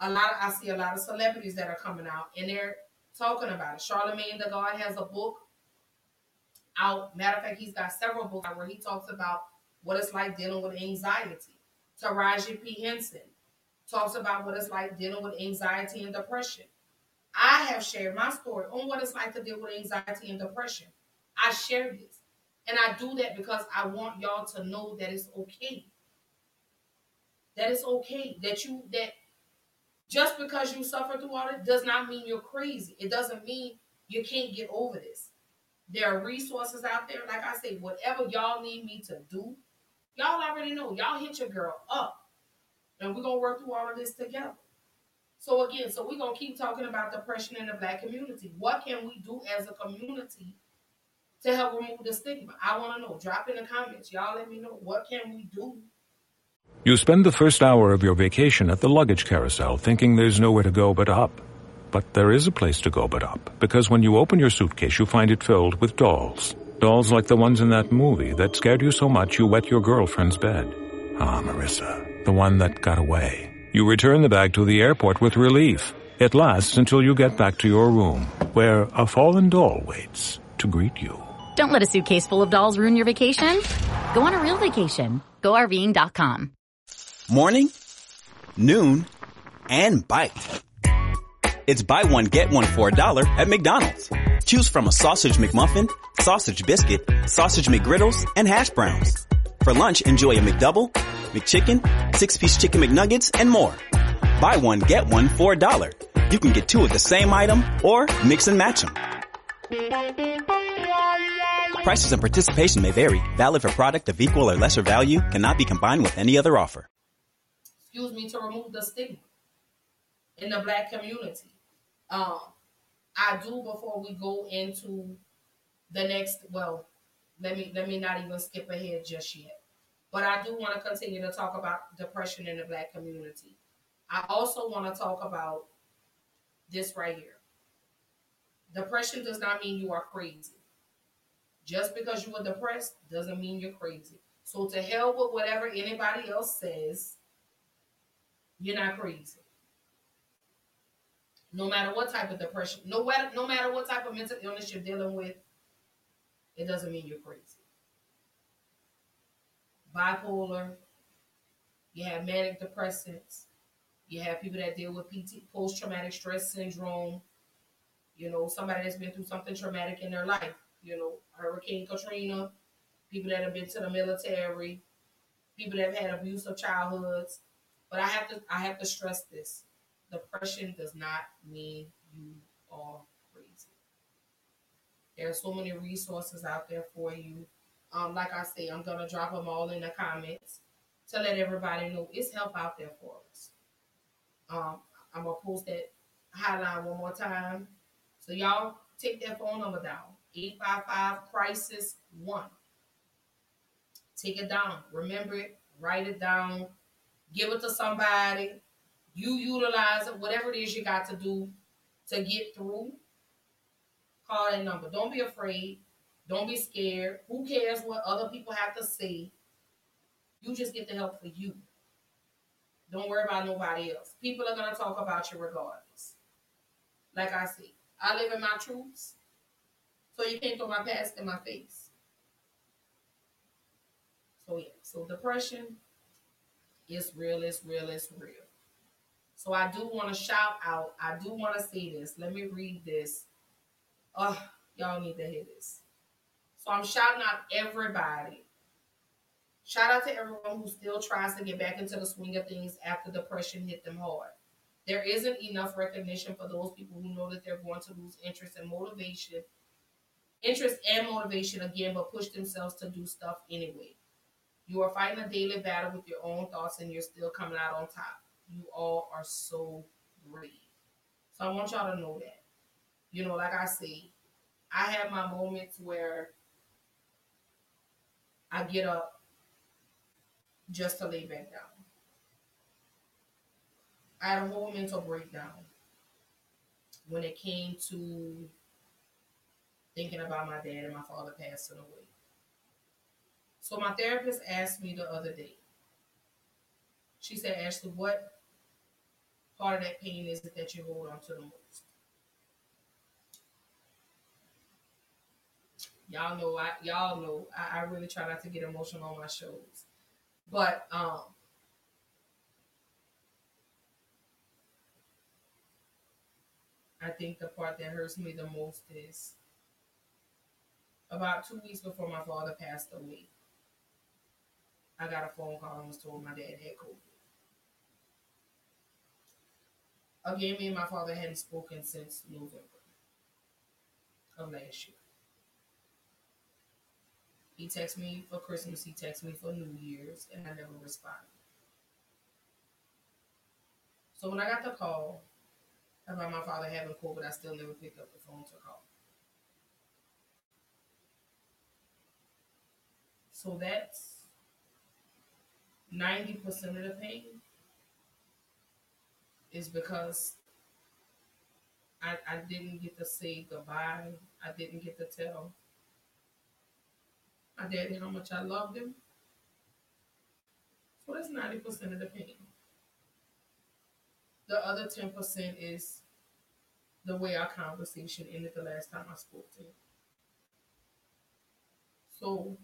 A lot of I see a lot of celebrities that are coming out and they're talking about it. Charlemagne the God has a book out. Matter of fact, he's got several books where he talks about what it's like dealing with anxiety. Taraji P. Henson talks about what it's like dealing with anxiety and depression. I have shared my story on what it's like to deal with anxiety and depression. I share this. And I do that because I want y'all to know that it's okay. That it's okay. That you that just because you suffer through all it does not mean you're crazy. It doesn't mean you can't get over this. There are resources out there. Like I say, whatever y'all need me to do, y'all already know. Y'all hit your girl up. And we're gonna work through all of this together. So again, so we're gonna keep talking about depression in the black community. What can we do as a community to help remove the stigma? I want to know. Drop in the comments. Y'all let me know. What can we do? You spend the first hour of your vacation at the luggage carousel thinking there's nowhere to go but up. But there is a place to go but up, because when you open your suitcase, you find it filled with dolls. Dolls like the ones in that movie that scared you so much you wet your girlfriend's bed. Ah, Marissa, the one that got away. You return the bag to the airport with relief. It lasts until you get back to your room, where a fallen doll waits to greet you. Don't let a suitcase full of dolls ruin your vacation. Go on a real vacation. GoRVing.com. Morning, noon, and bite. It's buy one, get one for a dollar at McDonald's. Choose from a sausage McMuffin, sausage biscuit, sausage McGriddles, and hash browns. For lunch, enjoy a McDouble, McChicken, six-piece chicken McNuggets, and more. Buy one, get one for a dollar. You can get two of the same item or mix and match them. Prices and participation may vary. Valid for product of equal or lesser value. Cannot be combined with any other offer. Excuse me to remove the stigma in the black community. Um, I do before we go into the next. Well, let me let me not even skip ahead just yet. But I do want to continue to talk about depression in the black community. I also want to talk about this right here. Depression does not mean you are crazy. Just because you are depressed doesn't mean you're crazy. So to hell with whatever anybody else says, you're not crazy. No matter what type of depression, no matter no matter what type of mental illness you're dealing with, it doesn't mean you're crazy. Bipolar, you have manic depressants, you have people that deal with PT, post traumatic stress syndrome, you know, somebody that's been through something traumatic in their life, you know, Hurricane Katrina, people that have been to the military, people that have had abusive childhoods. But I have to I have to stress this. Depression does not mean you are crazy. There are so many resources out there for you. Um, like I say, I'm gonna drop them all in the comments to let everybody know it's help out there for us. Um, I'm gonna post that hotline one more time. So y'all take that phone number down. 855 crisis one. Take it down. Remember it, write it down, give it to somebody. You utilize it, whatever it is you got to do to get through. Call that number. Don't be afraid. Don't be scared. Who cares what other people have to say? You just get the help for you. Don't worry about nobody else. People are going to talk about you regardless. Like I said, I live in my truths, so you can't throw my past in my face. So, yeah, so depression is real, it's real, it's real. So, I do want to shout out, I do want to say this. Let me read this. Oh, y'all need to hear this. So, I'm shouting out everybody Shout out to everyone who still tries to get back into the swing of things after depression hit them hard. There isn't enough recognition for those people who know that they're going to lose interest and motivation, interest and motivation again, but push themselves to do stuff anyway. You are fighting a daily battle with your own thoughts and you're still coming out on top. You all are so brave. So I want y'all to know that. You know, like I say, I have my moments where I get up just to lay back down. I had a whole mental breakdown when it came to thinking about my dad and my father passing away. So my therapist asked me the other day. She said, Ashley, what part of that pain is it that you hold on to the most? Y'all know I y'all know I, I really try not to get emotional on my shows. But um I think the part that hurts me the most is about two weeks before my father passed away. I got a phone call and was told my dad had COVID. Again, me and my father hadn't spoken since November of last year. He texted me for Christmas, he texted me for New Year's, and I never responded. So when I got the call about my father having COVID, I still never picked up the phone to call. So that's 90% of the pain is because I, I didn't get to say goodbye. I didn't get to tell my daddy how much I loved him. So that's 90% of the pain. The other 10% is the way our conversation ended the last time I spoke to him. So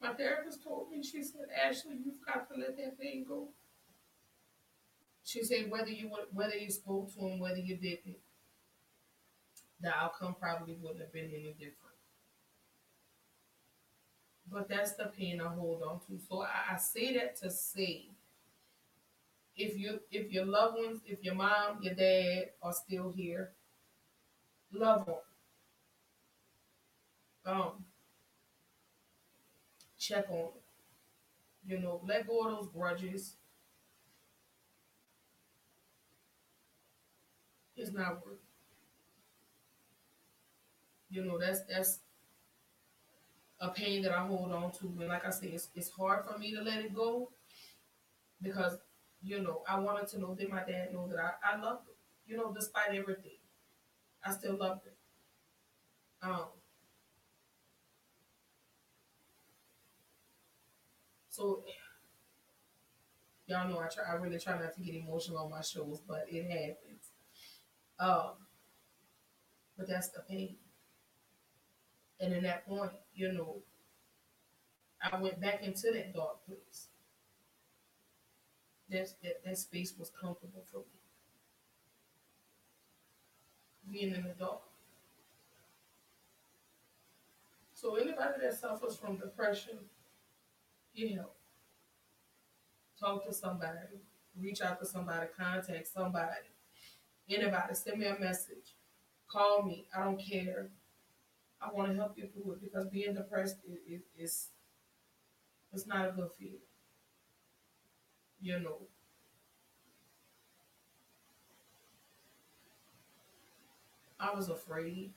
my therapist told me, she said, Ashley, you've got to let that thing go. She said whether you whether you spoke to him, whether you didn't, the outcome probably wouldn't have been any different. But that's the pain I hold on to. So I, I say that to say if you if your loved ones, if your mom, your dad are still here, love them. Um, check on. You know, let go of those grudges. It's not worth. You know, that's that's a pain that I hold on to. And like I said, it's, it's hard for me to let it go because, you know, I wanted to know that my dad know that I, I loved him. You know, despite everything, I still loved him. Um, so y'all know I try I really try not to get emotional on my shows, but it happens. Um, but that's the pain. And in that point, you know, I went back into that dark place. That, that, that space was comfortable for me. Being in the dark. So anybody that suffers from depression, get help. Talk to somebody. Reach out to somebody. Contact somebody. Anybody. Send me a message. Call me. I don't care I want to help you through it because being depressed is, is, it's not a good feeling. You know. I was afraid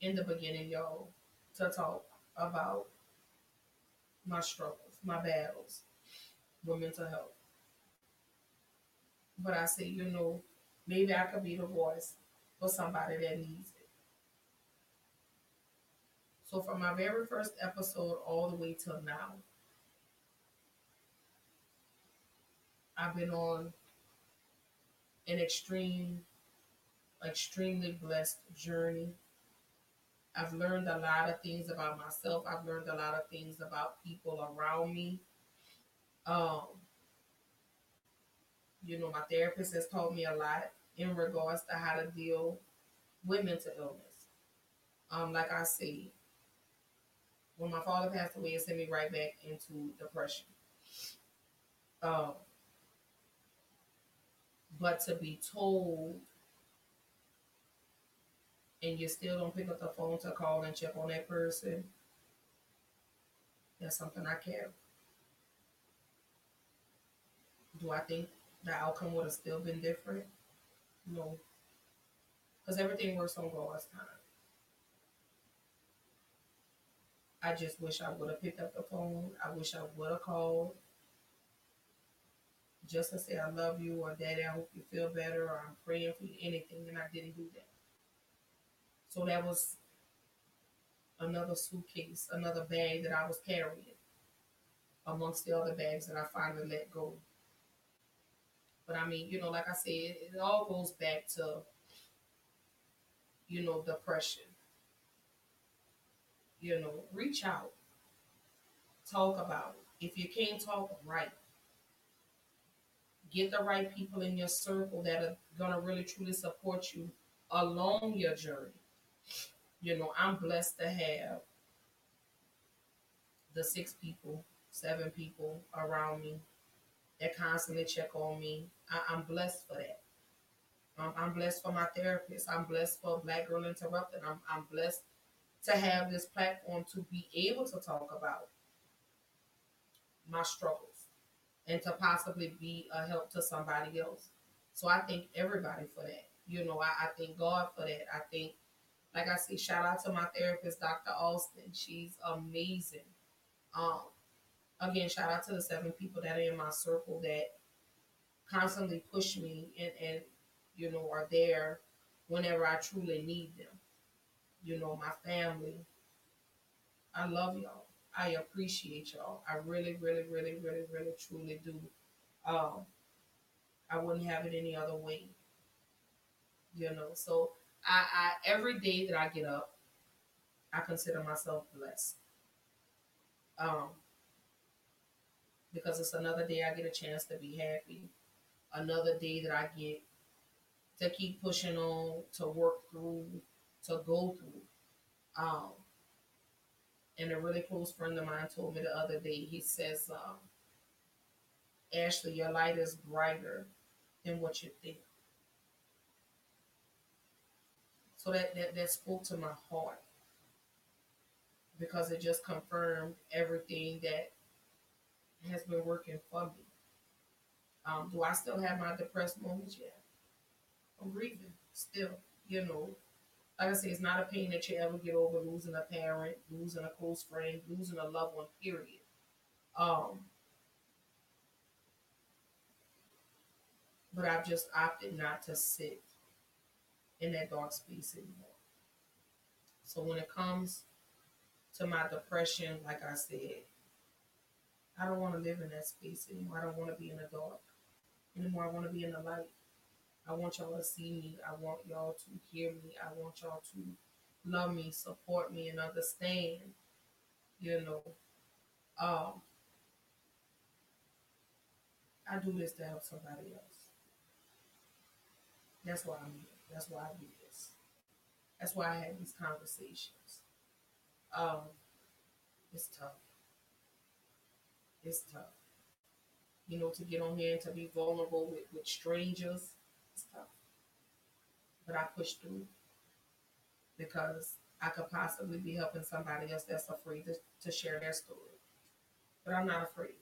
in the beginning, y'all, to talk about my struggles, my battles with mental health. But I say, you know, maybe I could be the voice for somebody that needs it. So from my very first episode all the way till now, I've been on an extreme, extremely blessed journey. I've learned a lot of things about myself. I've learned a lot of things about people around me. Um, you know, my therapist has taught me a lot in regards to how to deal with mental illness. Um, like I say, when my father passed away, it sent me right back into depression. Um, but to be told and you still don't pick up the phone to call and check on that person, that's something I care. Do I think the outcome would have still been different? No. Because everything works on God's time. I just wish I would have picked up the phone. I wish I would have called just to say I love you or daddy, I hope you feel better or I'm praying for you, anything, and I didn't do that. So that was another suitcase, another bag that I was carrying amongst the other bags that I finally let go. But I mean, you know, like I said, it, all goes back to, you know, depression. You know, reach out, talk about it. If you can't talk, write. Get the right people in your circle that are gonna really truly support you along your journey. You know, I'm blessed to have the six people, seven people around me that constantly check on me. I, am blessed for that. Um, I'm blessed for my therapist. I'm blessed for Black Girl Interrupted. I'm, I'm blessed to have this platform to be able to talk about my struggles and to possibly be a help to somebody else. So I thank everybody for that. You know, I, I thank God for that. I think, like I say, shout out to my therapist, Dr. Austin. She's amazing. Um, again, shout out to the seven people that are in my circle that constantly push me and, and you know, are there whenever I truly need them. You know, my family. I love y'all. I appreciate y'all. I really, really, really, really, really, truly do. Um, I wouldn't have it any other way. You know, so I, I every day that I get up, I consider myself blessed. Um, because it's another day I get a chance to be happy, another day that I get to keep pushing on, to work through, to go through. Um, and a really close friend of mine told me the other day, he says, um, Ashley, your light is brighter than what you think. So that, that, that spoke to my heart because it just confirmed everything that has been working for me. Um, do I still have my depressed moments? Yeah. I'm grieving still, you know. Like I say, it's not a pain that you ever get over losing a parent, losing a close friend, losing a loved one, period. Um, but I've just opted not to sit in that dark space anymore. So when it comes to my depression, like I said, I don't want to live in that space anymore. I don't want to be in the dark anymore. I want to be in the light. I want y'all to see me. I want y'all to hear me. I want y'all to love me, support me, and understand. You know, um, I do this to help somebody else. That's why I'm here. That's why I do this. That's why I have these conversations. Um, it's tough. It's tough. You know, to get on here and to be vulnerable with, with strangers, it's tough. But I push through. because I could possibly be helping somebody else that's afraid to, to share their story. But I'm not afraid.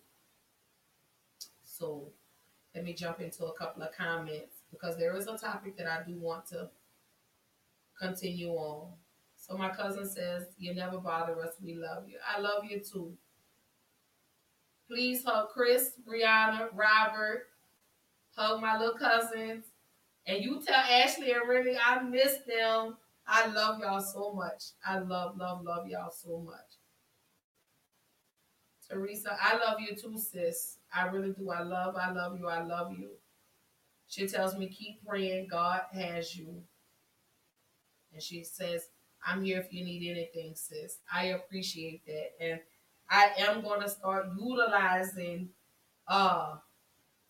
So let me jump into a couple of comments because there is a topic that I do want to continue on. So my cousin says, You never bother us. We love you. I love you too. Please hug Chris, Brianna, Robert, hug my little cousins. And you tell Ashley and Remy I miss them. I love y'all so much. I love, love, love y'all so much. Teresa, I love you too, sis. I really do. I love, I love you. I love you. She tells me, keep praying. God has you. And she says, I'm here if you need anything, sis. I appreciate that. And I am going to start utilizing uh,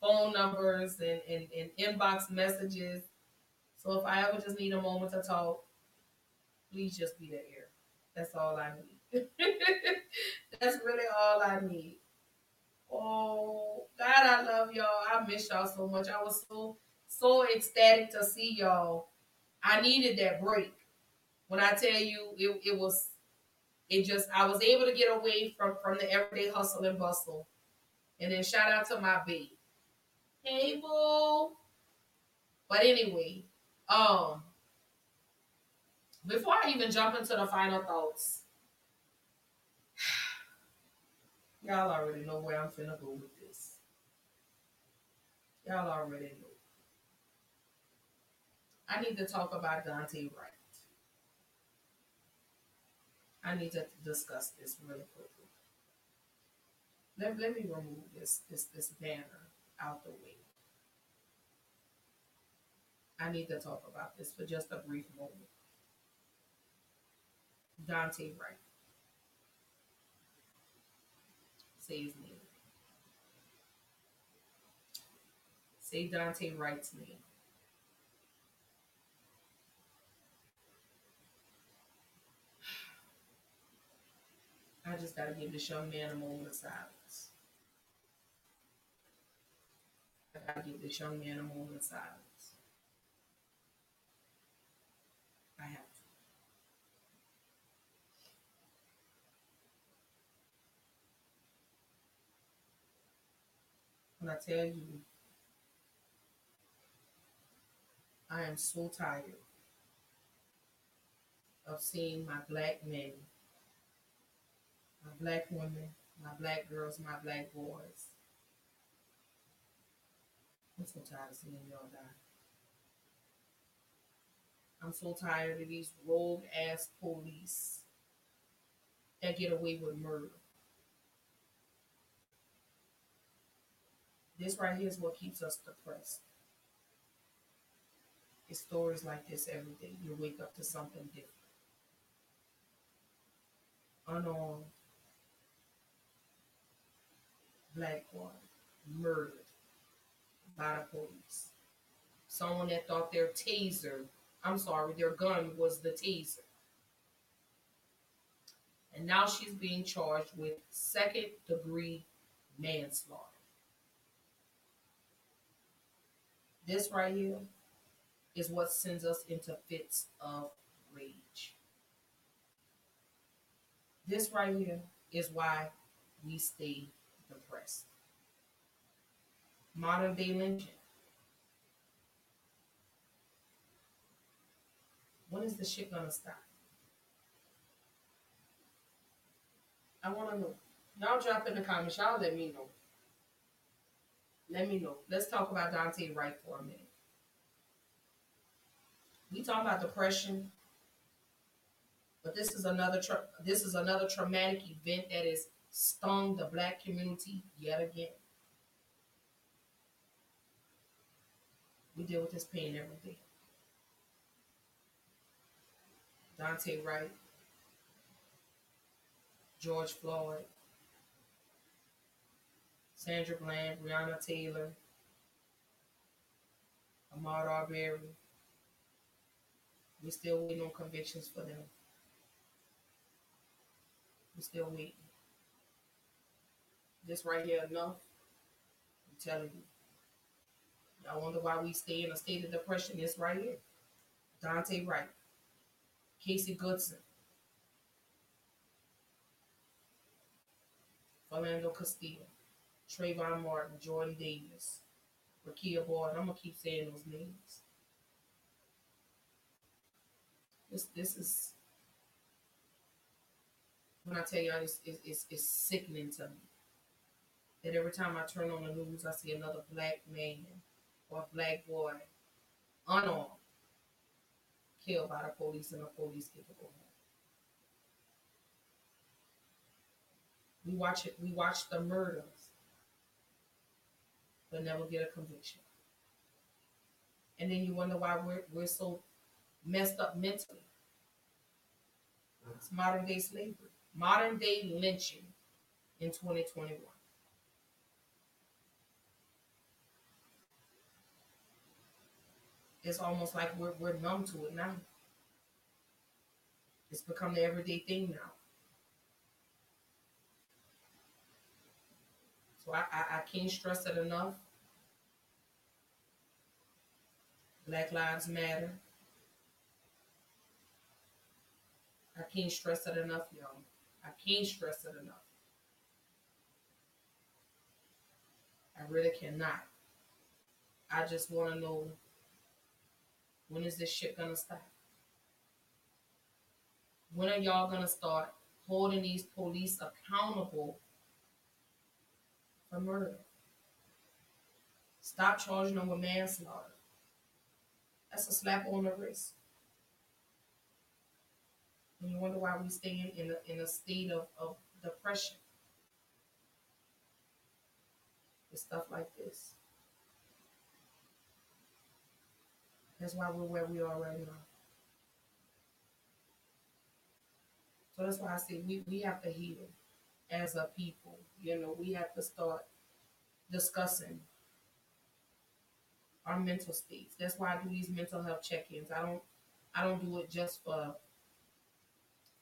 phone numbers and, and, and inbox messages. So if I ever just need a moment to talk, please just be there. That's all I need. That's really all I need. Oh, God, I love y'all. I miss y'all so much. I was so, so ecstatic to see y'all. I needed that break. When I tell you, it, it was, it just, I was able to get away from, from the everyday hustle and bustle. And then shout out to my babe. Hey, boo. But anyway, um, before I even jump into the final thoughts, y'all already know where I'm finna go with this. Y'all already know. I need to talk about Daunte Wright. I need to discuss this really quickly. Let, let me remove this this this banner out the way. I need to talk about this for just a brief moment. Daunte Wright. Say his name. Say Daunte Wright's name. I just gotta give this young man a moment of silence. I gotta give this young man a moment of silence. I have to. When I tell you, I am so tired of seeing my black men my black women, my black girls, my black boys. I'm so tired of seeing y'all die. I'm so tired of these rogue ass police that get away with murder. This right here is what keeps us depressed. It's stories like this every day. You wake up to something different. Unarmed, black woman murdered by the police. Someone that thought their taser, I'm sorry, their gun was the taser. And now she's being charged with second degree manslaughter. This right here is what sends us into fits of rage. This right here is why we stay depressed. Modern day lynching. When is the shit gonna stop? I wanna know. Y'all drop in the comments. Y'all let me know. Let me know. Let's talk about Daunte Wright for a minute. We talk about depression, but this is another tra- this is another traumatic event that has stung the black community yet again. We deal with this pain every day. Daunte Wright, George Floyd, Sandra Bland, Breonna Taylor, Ahmaud Arbery. We're still waiting on convictions for them. We're still waiting. This right here enough. I'm telling you. I wonder why we stay in a state of depression. This right here. Daunte Wright. Casey Goodson, Philando Castillo, Trayvon Martin, Jordan Davis, Rekia Boyd. I'm gonna keep saying those names. This this is when I tell y'all it's, it's, it's, sickening to me that every time I turn on the news, I see another black man or black boy unarmed killed by the police in a police capable home. We watch it. We watch the murders, but never get a conviction. And then you wonder why we're we're so messed up mentally. It's modern day slavery, modern day lynching in 2021. It's almost like we're, we're numb to it now. It's become the everyday thing now. I, I can't stress it enough. Black Lives Matter. I can't stress it enough, y'all. I can't stress it enough. I really cannot. I just want to know when is this shit gonna stop? When are y'all gonna start holding these police accountable for murder? Stop charging them with manslaughter. That's a slap on the wrist. And you wonder why we stay in a, in a state of, of depression. With stuff like this. That's why we're where we are right now. So that's why I say we, we have to heal as a people. You know, we have to start discussing our mental states. That's why I do these mental health check-ins. I don't I don't do it just for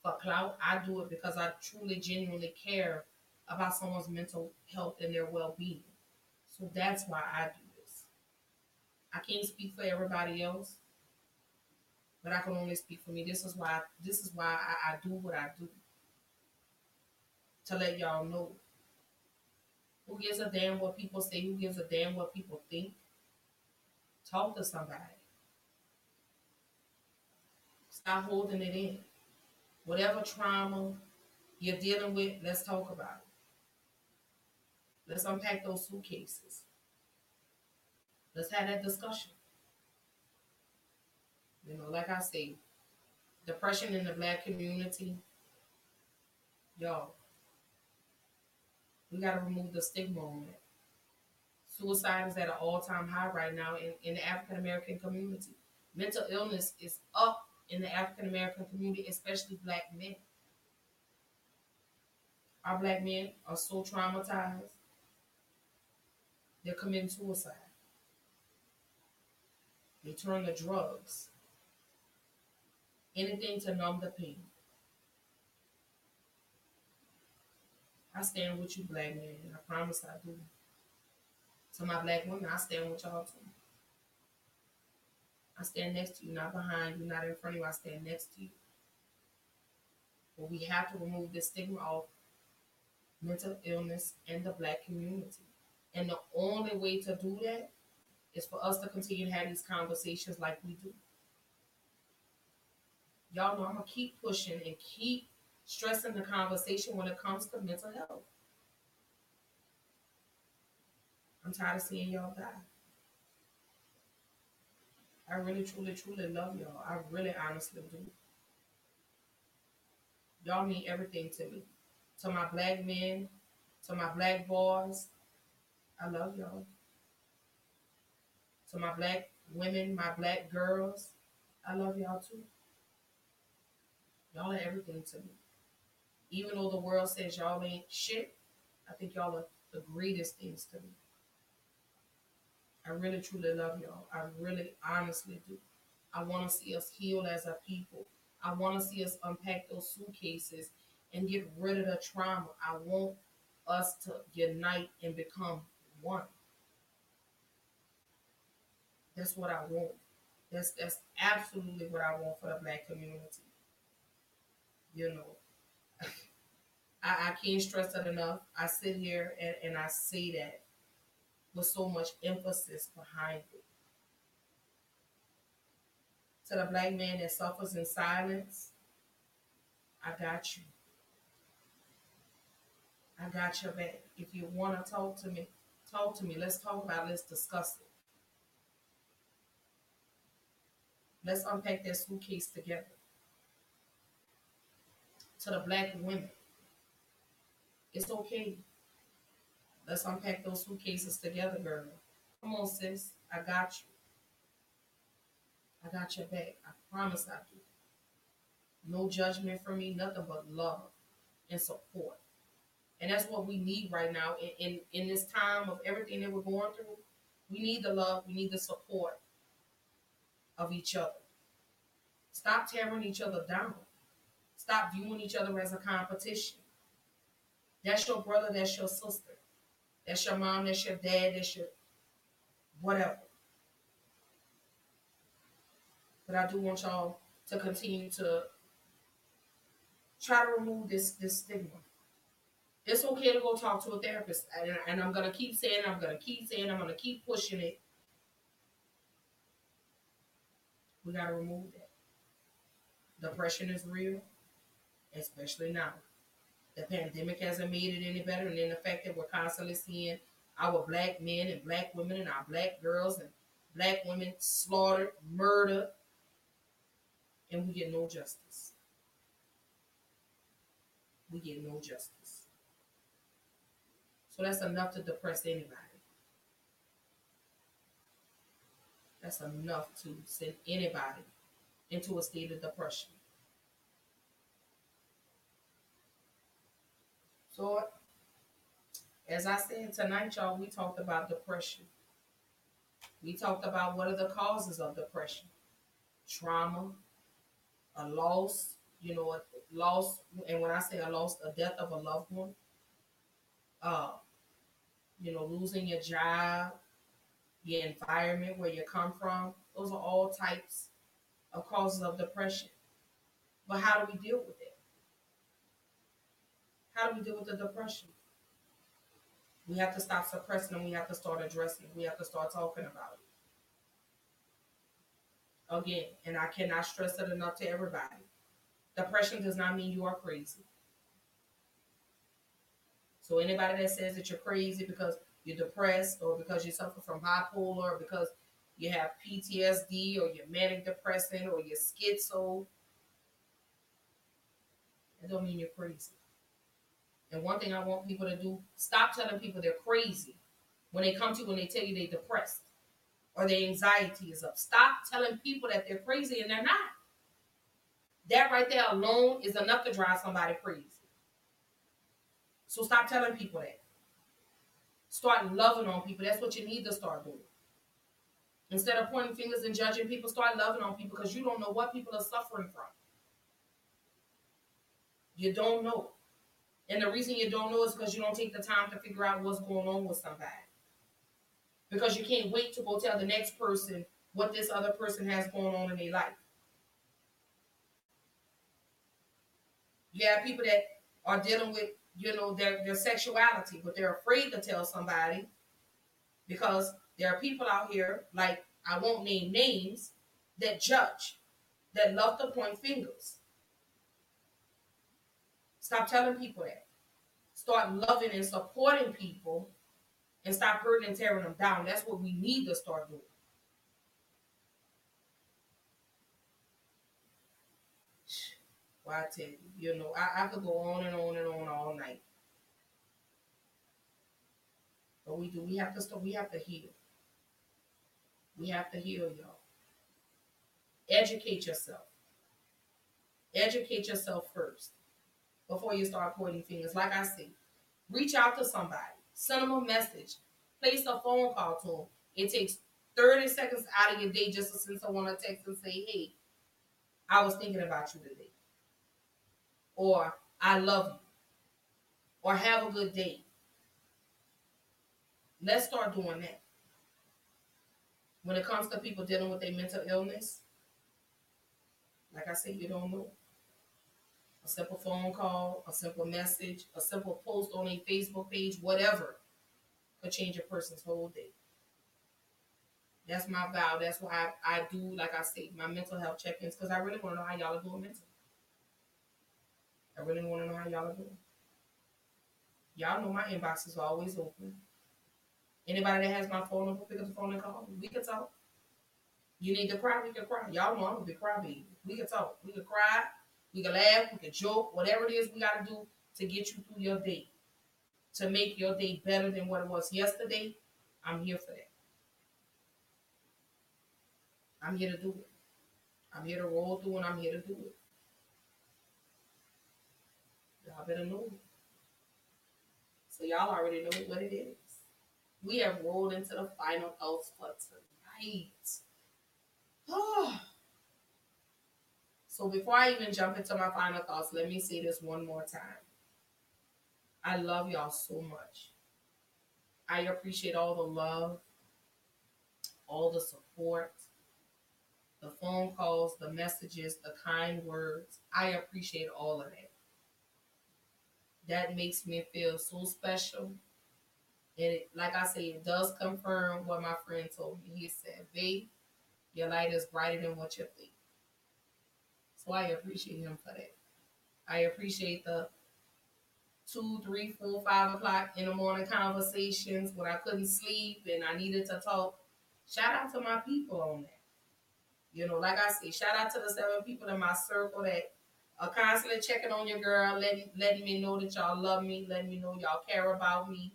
for clout. I do it because I truly genuinely care about someone's mental health and their well-being. So that's why I do this. I can't speak for everybody else, but I can only speak for me. This is why this is why I, I do what I do. To let y'all know. Who gives a damn what people say? Who gives a damn what people think? Talk to somebody. Stop holding it in. Whatever trauma you're dealing with, let's talk about it. Let's unpack those suitcases. Let's have that discussion. You know, like I say, depression in the black community, y'all, we got to remove the stigma on it. Suicide is at an all time high right now in, in the African American community. Mental illness is up in the African American community, especially black men. Our black men are so traumatized, they're committing suicide. They turn to drugs. Anything to numb the pain. I stand with you, black man. I promise I do. To my black women, I stand with y'all too. I stand next to you, not behind you, not in front of you. I stand next to you. But we have to remove the stigma of mental illness in the black community. And the only way to do that is for us to continue to have these conversations like we do. Y'all know I'm gonna keep pushing and keep stressing the conversation when it comes to mental health. I'm tired of seeing y'all die. I really, truly, truly love y'all. I really, honestly do. Y'all mean everything to me. To my black men, to my black boys, I love y'all to my black women, my black girls, I love y'all too. Y'all are everything to me. Even though the world says y'all ain't shit, I think y'all are the greatest things to me. I really truly love y'all. I really honestly do. I want to see us heal as a people. I want to see us unpack those suitcases and get rid of the trauma. I want us to unite and become one. That's what I want. That's that's absolutely what I want for the black community. You know, I, I can't stress that enough. I sit here and, and I say that with so much emphasis behind it. To the black man that suffers in silence, I got you. I got your back. If you want to talk to me, talk to me. Let's talk about it. Let's discuss it. Let's unpack that suitcase together. To the black women, it's okay. Let's unpack those suitcases together, girl. Come on, sis. I got you. I got your back. I promise I do. No judgment from me, nothing but love and support. And that's what we need right now in, in, in this time of everything that we're going through. We need the love, we need the support of each other. Stop tearing each other down. Stop viewing each other as a competition. That's your brother, that's your sister. That's your mom, that's your dad, that's your whatever. But I do want y'all to continue to try to remove this this stigma. It's okay to go talk to a therapist, and, and I'm gonna keep saying, I'm gonna keep saying, I'm gonna keep pushing it. We gotta remove that. Depression is real, especially now. The pandemic hasn't made it any better, and then the fact that we're constantly seeing our black men and black women and our black girls and black women slaughtered, murdered, and we get no justice. We get no justice. So that's enough to depress anybody. That's enough to send anybody into a state of depression. So, as I said tonight, y'all, we talked about depression. We talked about what are the causes of depression trauma, a loss, you know, a loss, and when I say a loss, a death of a loved one, uh, you know, losing your job, your environment where you come from, those are all types of causes of depression. But how do we deal with it? How do we deal with the depression? We have to stop suppressing and we have to start addressing. We have to start talking about it. Again, and I cannot stress it enough to everybody. Depression does not mean you are crazy. So anybody that says that you're crazy because you're depressed or because you suffer from bipolar or because you have PTSD or you're manic depressant or you're schizo, it don't mean you're crazy. And one thing I want people to do, stop telling people they're crazy when they come to you and they tell you they're depressed or their anxiety is up. Stop telling people that they're crazy and they're not. That right there alone is enough to drive somebody crazy. So stop telling people that. Start loving on people. That's what you need to start doing. Instead of pointing fingers and judging people, start loving on people because you don't know what people are suffering from. You don't know. And the reason you don't know is because you don't take the time to figure out what's going on with somebody because you can't wait to go tell the next person what this other person has going on in their life. You have people that are dealing with, you know, their, their sexuality, but they're afraid to tell somebody because there are people out here, like I won't name names, that judge, that love to point fingers. Stop telling people that. Start loving and supporting people and stop hurting and tearing them down. That's what we need to start doing. Well, I tell you, you know, I, I could go on and on and on all night. But we do. We have to start. We have to heal. We have to heal, y'all. Educate yourself. Educate yourself first before you start pointing fingers. Like I said, reach out to somebody. Send them a message. Place a phone call to them. It takes 30 seconds out of your day just to send someone a text and say, hey, I was thinking about you today. Or I love you. Or have a good day. Let's start doing that. When it comes to people dealing with a mental illness, like I said, you don't know. A simple phone call, a simple message, a simple post on a Facebook page, whatever, could change a person's whole day. That's my vow. That's why I, I do, like I say, my mental health check-ins because I really want to know how y'all are doing mentally. I really want to know how y'all are doing. Y'all know my inbox is always open. Anybody that has my phone number, pick up the phone and call me. We can talk. You need to cry, we can cry. Y'all know I'm a big crybaby. We can talk. We can cry. We can laugh. We can joke. Whatever it is we got to do to get you through your day, to make your day better than what it was yesterday. I'm here for that. I'm here to do it. I'm here to roll through and I'm here to do it. Y'all better know. So y'all already know what it is. We have rolled into the final thoughts for tonight. Oh. So before I even jump into my final thoughts, let me say this one more time. I love y'all so much. I appreciate all the love, all the support, the phone calls, the messages, the kind words. I appreciate all of that. That makes me feel so special. And it, like I say, it does confirm what my friend told me. He said, babe, your light is brighter than what you think. So I appreciate him for that. I appreciate the two, three, four, five o'clock in the morning conversations when I couldn't sleep and I needed to talk. Shout out to my people on that. You know, like I say, shout out to the seven people in my circle that are constantly checking on your girl, letting letting me know that y'all love me, letting me know y'all care about me,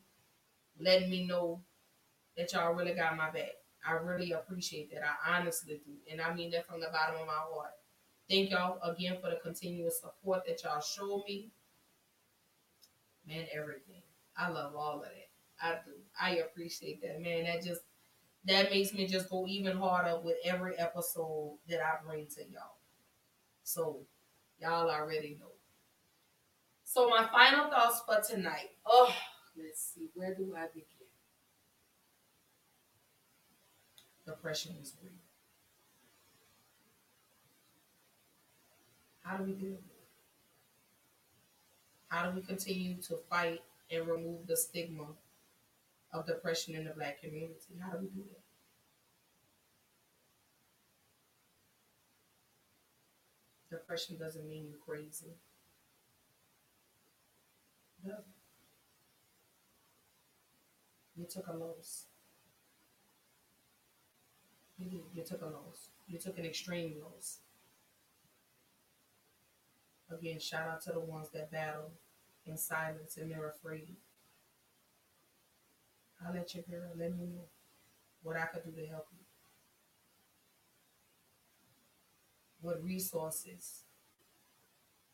letting me know that y'all really got my back. I really appreciate that. I honestly do. And I mean that from the bottom of my heart. Thank y'all again for the continuous support that y'all show me. Man, everything. I love all of that. I do. I appreciate that, man. That just that makes me just go even harder with every episode that I bring to y'all. So y'all already know. So my final thoughts for tonight. Oh, let's see. Where do I begin? Depression is real. How do we it? How do we continue to fight and remove the stigma of depression in the black community? How do we do that? Depression doesn't mean you're crazy. You took a loss. You took a loss. You took an extreme loss. Again, shout out to the ones that battle in silence and they're afraid. I'll let your girl let me know what I could do to help you. What resources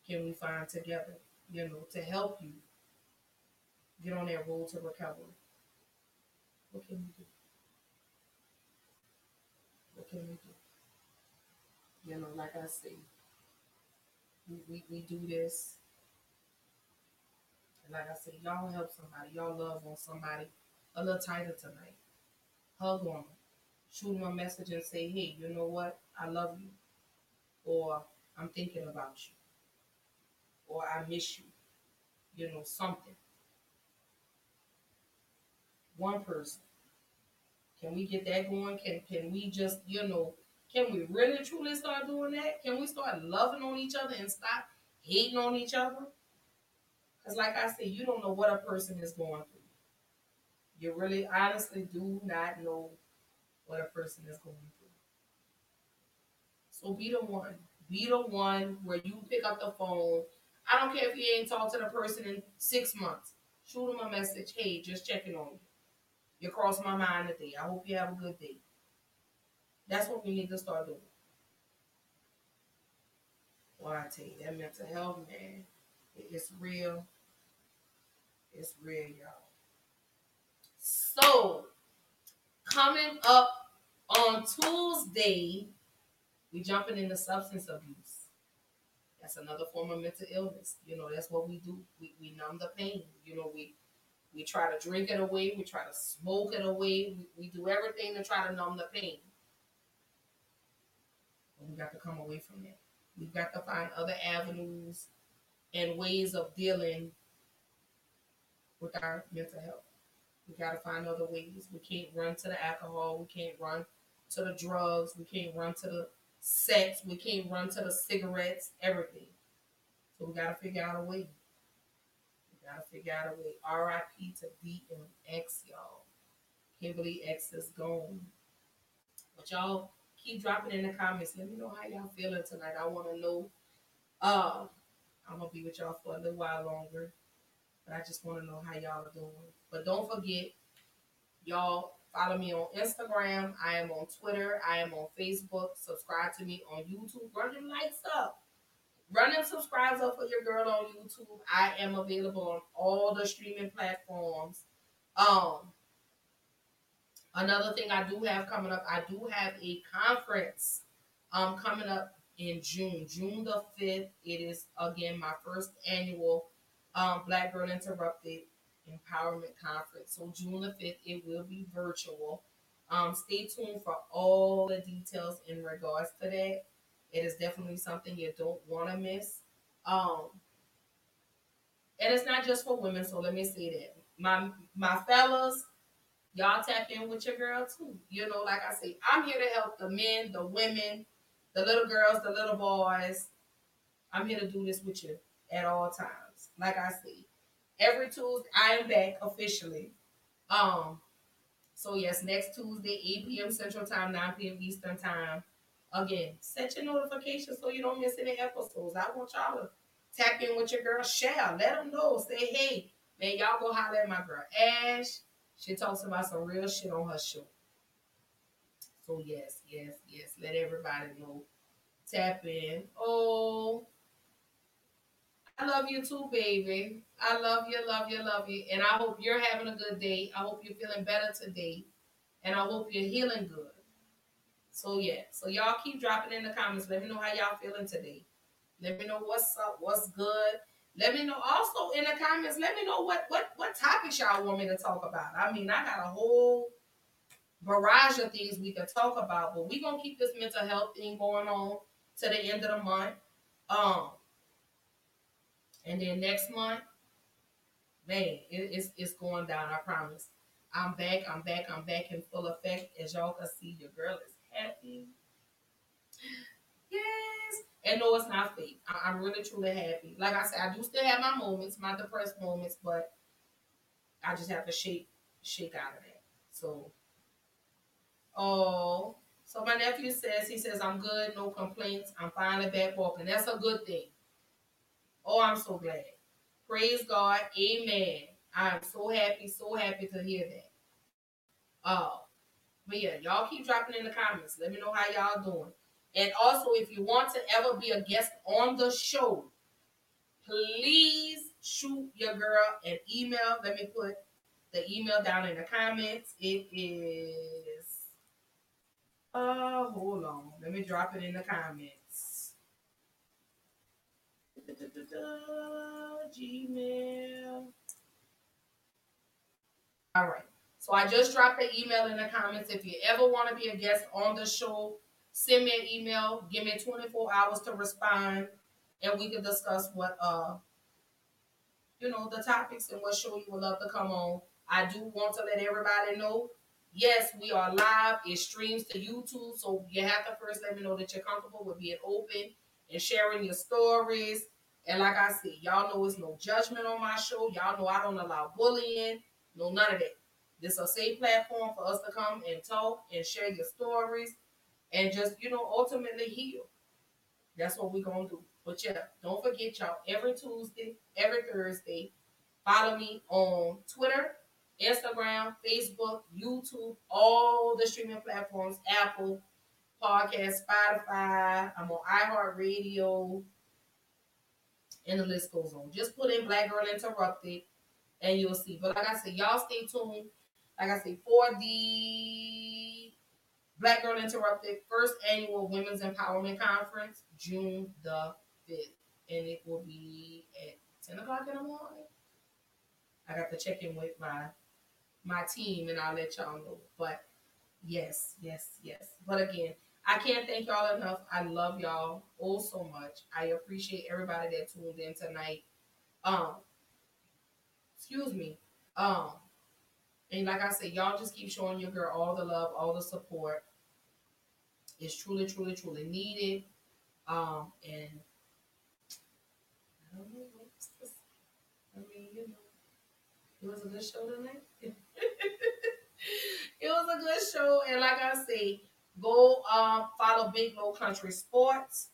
can we find together, you know, to help you get on that road to recovery? What can we do? What can we do? You know, like I say, we, we, we do this. And like I said, y'all help somebody. Y'all love on somebody a little tighter tonight. Hug on them. Shoot them a message and say, hey, you know what? I love you. Or I'm thinking about you. Or I miss you. You know, something. One person. Can we get that going? Can can we just, you know, can we really truly start doing that? Can we start loving on each other and stop hating on each other? Because, like I said, you don't know what a person is going through. You really honestly do not know what a person is going through. So be the one. Be the one where you pick up the phone. I don't care if you ain't talked to the person in six months. Shoot them a message. Hey, just checking on you. You crossed my mind today. I hope you have a good day. That's what we need to start doing. Well, I tell you, that mental health, man, it's real. It's real, y'all. So, coming up on Tuesday, we jumping into substance abuse. That's another form of mental illness. You know, that's what we do. We, we numb the pain. You know, we we try to drink it away. We try to smoke it away. We, we do everything to try to numb the pain. But we got to come away from that. We've got to find other avenues and ways of dealing with our mental health. We got to find other ways. We can't run to the alcohol. We can't run to the drugs. We can't run to the sex. We can't run to the cigarettes, everything. So we got to figure out a way. We got to figure out a way. RIP to DMX, y'all. Believe X is gone. But y'all keep dropping in the comments. Let me know how y'all feeling tonight. I want to know. Uh, I'm to be with y'all for a little while longer. But I just want to know how y'all are doing. But don't forget, y'all follow me on Instagram. I am on Twitter. I am on Facebook. Subscribe to me on YouTube. Run them lights up. Run them subscribes up for your girl on YouTube. I am available on all the streaming platforms. Um, another thing I do have coming up, I do have a conference um coming up in June, June the 5th. It is again my first annual um, Black Girl Interrupted Empowerment Conference. So June the 5th, it will be virtual. Um, stay tuned for all the details in regards to that. It is definitely something you don't want to miss. Um, and it's not just for women, so let me say that. My my fellas, y'all tap in with your girl too. You know, like I say, I'm here to help the men, the women, the little girls, the little boys. I'm here to do this with you at all times. Like I say, every Tuesday I am back officially. Um, so yes, next Tuesday, 8 p.m. Central Time, 9 p.m. Eastern Time. Again, set your notifications so you don't miss any episodes. I want y'all to tap in with your girl, Shell. let them know. Say, hey, man, y'all go holler at my girl Ash. She talks about some real shit on her show. So yes, yes, yes. Let everybody know. Tap in. Oh, I love you too, baby. I love you, love you, love you. And I hope you're having a good day. I hope you're feeling better today. And I hope you're healing good. So yeah. So y'all keep dropping in the comments. Let me know how y'all feeling today. Let me know what's up, what's good. Let me know also in the comments. Let me know what what what topics y'all want me to talk about. I mean, I got a whole barrage of things we can talk about, but we gonna keep this mental health thing going on to the end of the month. Um, and then next month, man, it, it's it's going down. I promise. I'm back. I'm back. I'm back in full effect. As y'all can see, your girl is happy. Yes. And no, it's not fake. I, am really truly happy. Like I said, I do still have my moments, my depressed moments, but I just have to shake shake out of that. So oh so my nephew says he says I'm good, no complaints. I'm finally back walking. That's a good thing. Oh, I'm so glad. Praise God. Amen. I am so happy, so happy to hear that. Oh, but yeah, y'all keep dropping in the comments. Let me know how y'all doing. And also, if you want to ever be a guest on the show, please shoot your girl an email. Let me put the email down in the comments. It is. Uh, hold on. Let me drop it in the comments. Gmail. All right. So I just dropped the email in the comments. If you ever want to be a guest on the show, send me an email. Give me 24 hours to respond, and we can discuss what uh you know the topics and what show you would love to come on. I do want to let everybody know. Yes, we are live. It streams to YouTube, so you have to first let me know that you're comfortable with being open and sharing your stories and like I said, y'all know it's no judgment on my show. Y'all know I don't allow bullying, no none of that. This is a safe platform for us to come and talk and share your stories and just, you know, ultimately heal. That's what we're gonna do. But yeah, don't forget y'all every Tuesday, every Thursday, follow me on Twitter, Instagram, Facebook, YouTube, all the streaming platforms, Apple, Podcast, Spotify. I'm on iHeartRadio and the list goes on. Just put in Black Girl Interrupted and you'll see. But like I said, y'all stay tuned. Like I said, for the Black Girl Interrupted first annual Women's Empowerment Conference, June the 5th. And it will be at 10 o'clock in the morning. I got to check in with my my team and I'll let y'all know. But yes, yes, yes. But again, I can't thank y'all enough. I love y'all all so much. I appreciate everybody that tuned in tonight. Um, excuse me. Um, and like I said, y'all just keep showing your girl all the love, all the support. It's truly, truly, truly needed. Um, and I don't know. I mean, you know, it was a good show tonight. it was a good show, and like I say, go um follow Big Low Country Sports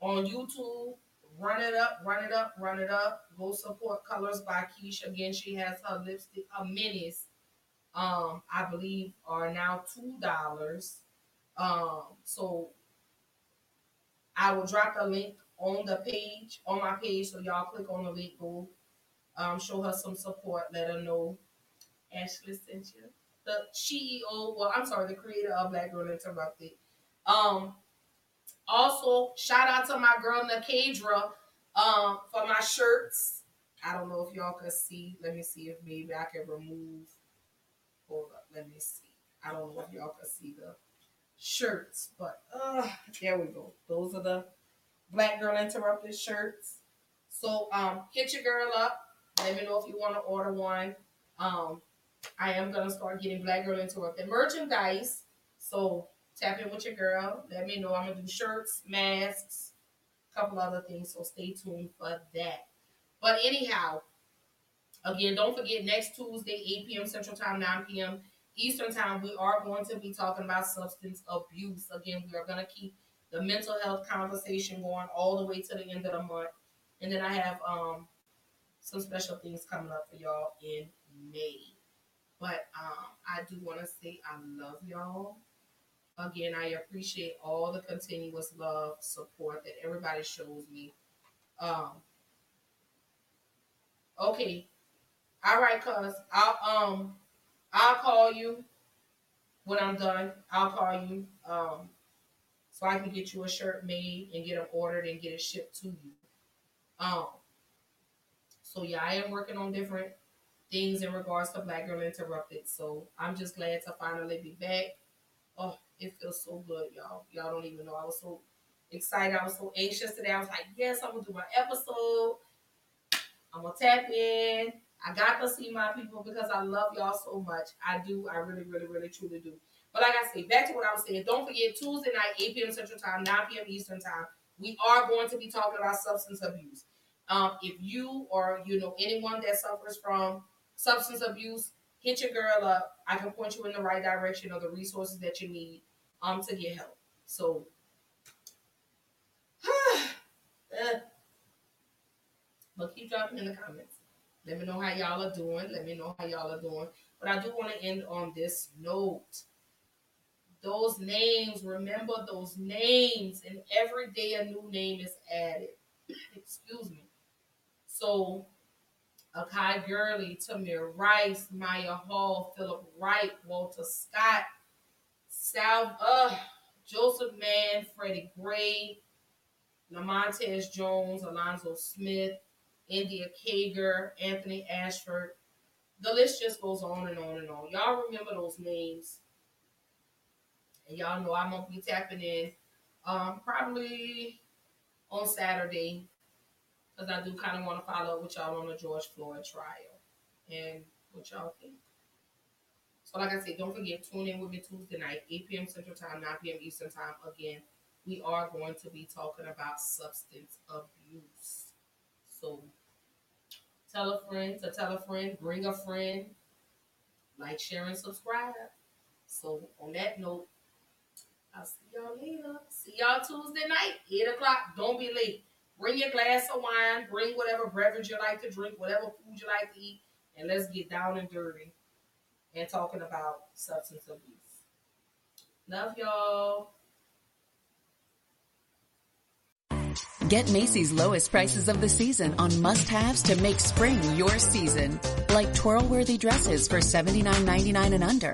on YouTube. Run it up, run it up, run it up. Go support Colors by Keisha. Again, she has her lipstick, her minis. Um, I believe are now two dollars. Um, so I will drop the link on the page, on my page, so y'all click on the link, go um, show her some support, let her know Ashlee sent you. The CEO, well, I'm sorry, the creator of Black Girl Interrupted. Um, also, shout out to my girl Nakadra um, for my shirts. I don't know if y'all can see. Let me see if maybe I can remove. Hold up, let me see. I don't know if y'all can see the shirts, but uh, there we go. Those are the Black Girl Interrupted shirts. So um, hit your girl up. Let me know if you want to order one. Um, I am gonna start getting Black Girl Interrupted merchandise. So tap in with your girl. Let me know. I'm gonna do shirts, masks, a couple other things. So stay tuned for that. But anyhow, again, don't forget next Tuesday, 8 p.m. Central Time, 9 p.m. Eastern Time, we are going to be talking about substance abuse. Again, we are gonna keep the mental health conversation going all the way to the end of the month. And then I have um some special things coming up for y'all in May. But um, I do want to say I love y'all. Again, I appreciate all the continuous love, support that everybody shows me. Um, okay, all right, cuz I'll um I'll call you when I'm done. I'll call you um so I can get you a shirt made and get them ordered and get it shipped to you. Um, so yeah, I am working on different things in regards to Black Girl Interrupted. So I'm just glad to finally be back. Oh, it feels so good, y'all. Y'all don't even know. I was so excited. I was so anxious today. I was like, yes, I'm gonna do my episode. I'm gonna tap in. I got to see my people because I love y'all so much. I do. I really, really, really, truly do. But like I say, back to what I was saying. Don't forget Tuesday night, 8 p.m. Central Time, 9 p.m. Eastern Time. We are going to be talking about substance abuse. Um, if you or you know anyone that suffers from substance abuse, hit your girl up. I can point you in the right direction of the resources that you need um to get help. So uh, but keep dropping in the comments. Let me know how y'all are doing. Let me know how y'all are doing. But I do want to end on this note. Those names, remember those names, and every day a new name is added. Excuse me. So Akai Gurley, Tamir Rice, Mya Hall, Philip Wright, Walter Scott, Sal, uh, Joseph Mann, Freddie Gray, Lamontez Jones, Alonzo Smith, India Kager, Anthony Ashford. The list just goes on and on and on. Y'all remember those names. And y'all know I'm gonna be tapping in um probably on Saturday because I do kind of want to follow up with y'all on the George Floyd trial and what y'all think. So, like I said, don't forget, tune in with me Tuesday night, 8 p.m. Central Time, 9 p.m. Eastern Time. Again, we are going to be talking about substance abuse. So, tell a friend to tell a friend, bring a friend, like, share, and subscribe. So, on that note, I'll see y'all later. See y'all Tuesday night, 8 o'clock. Don't be late. Bring your glass of wine, bring whatever beverage you like to drink, whatever food you like to eat, and let's get down and dirty and talking about substance abuse. Love y'all. Get Macy's lowest prices of the season on must-haves to make spring your season. Like twirl-worthy dresses for $79.99 and under.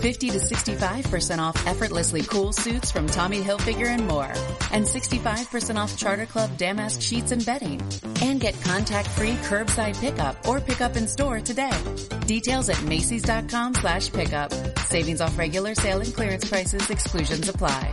50 to 65% off effortlessly cool suits from Tommy Hilfiger and more. And 65% off Charter Club damask sheets and bedding. And get contact-free curbside pickup or pickup in store today. Details at Macy's.com slash pickup. Savings off regular sale and clearance prices. Exclusions apply.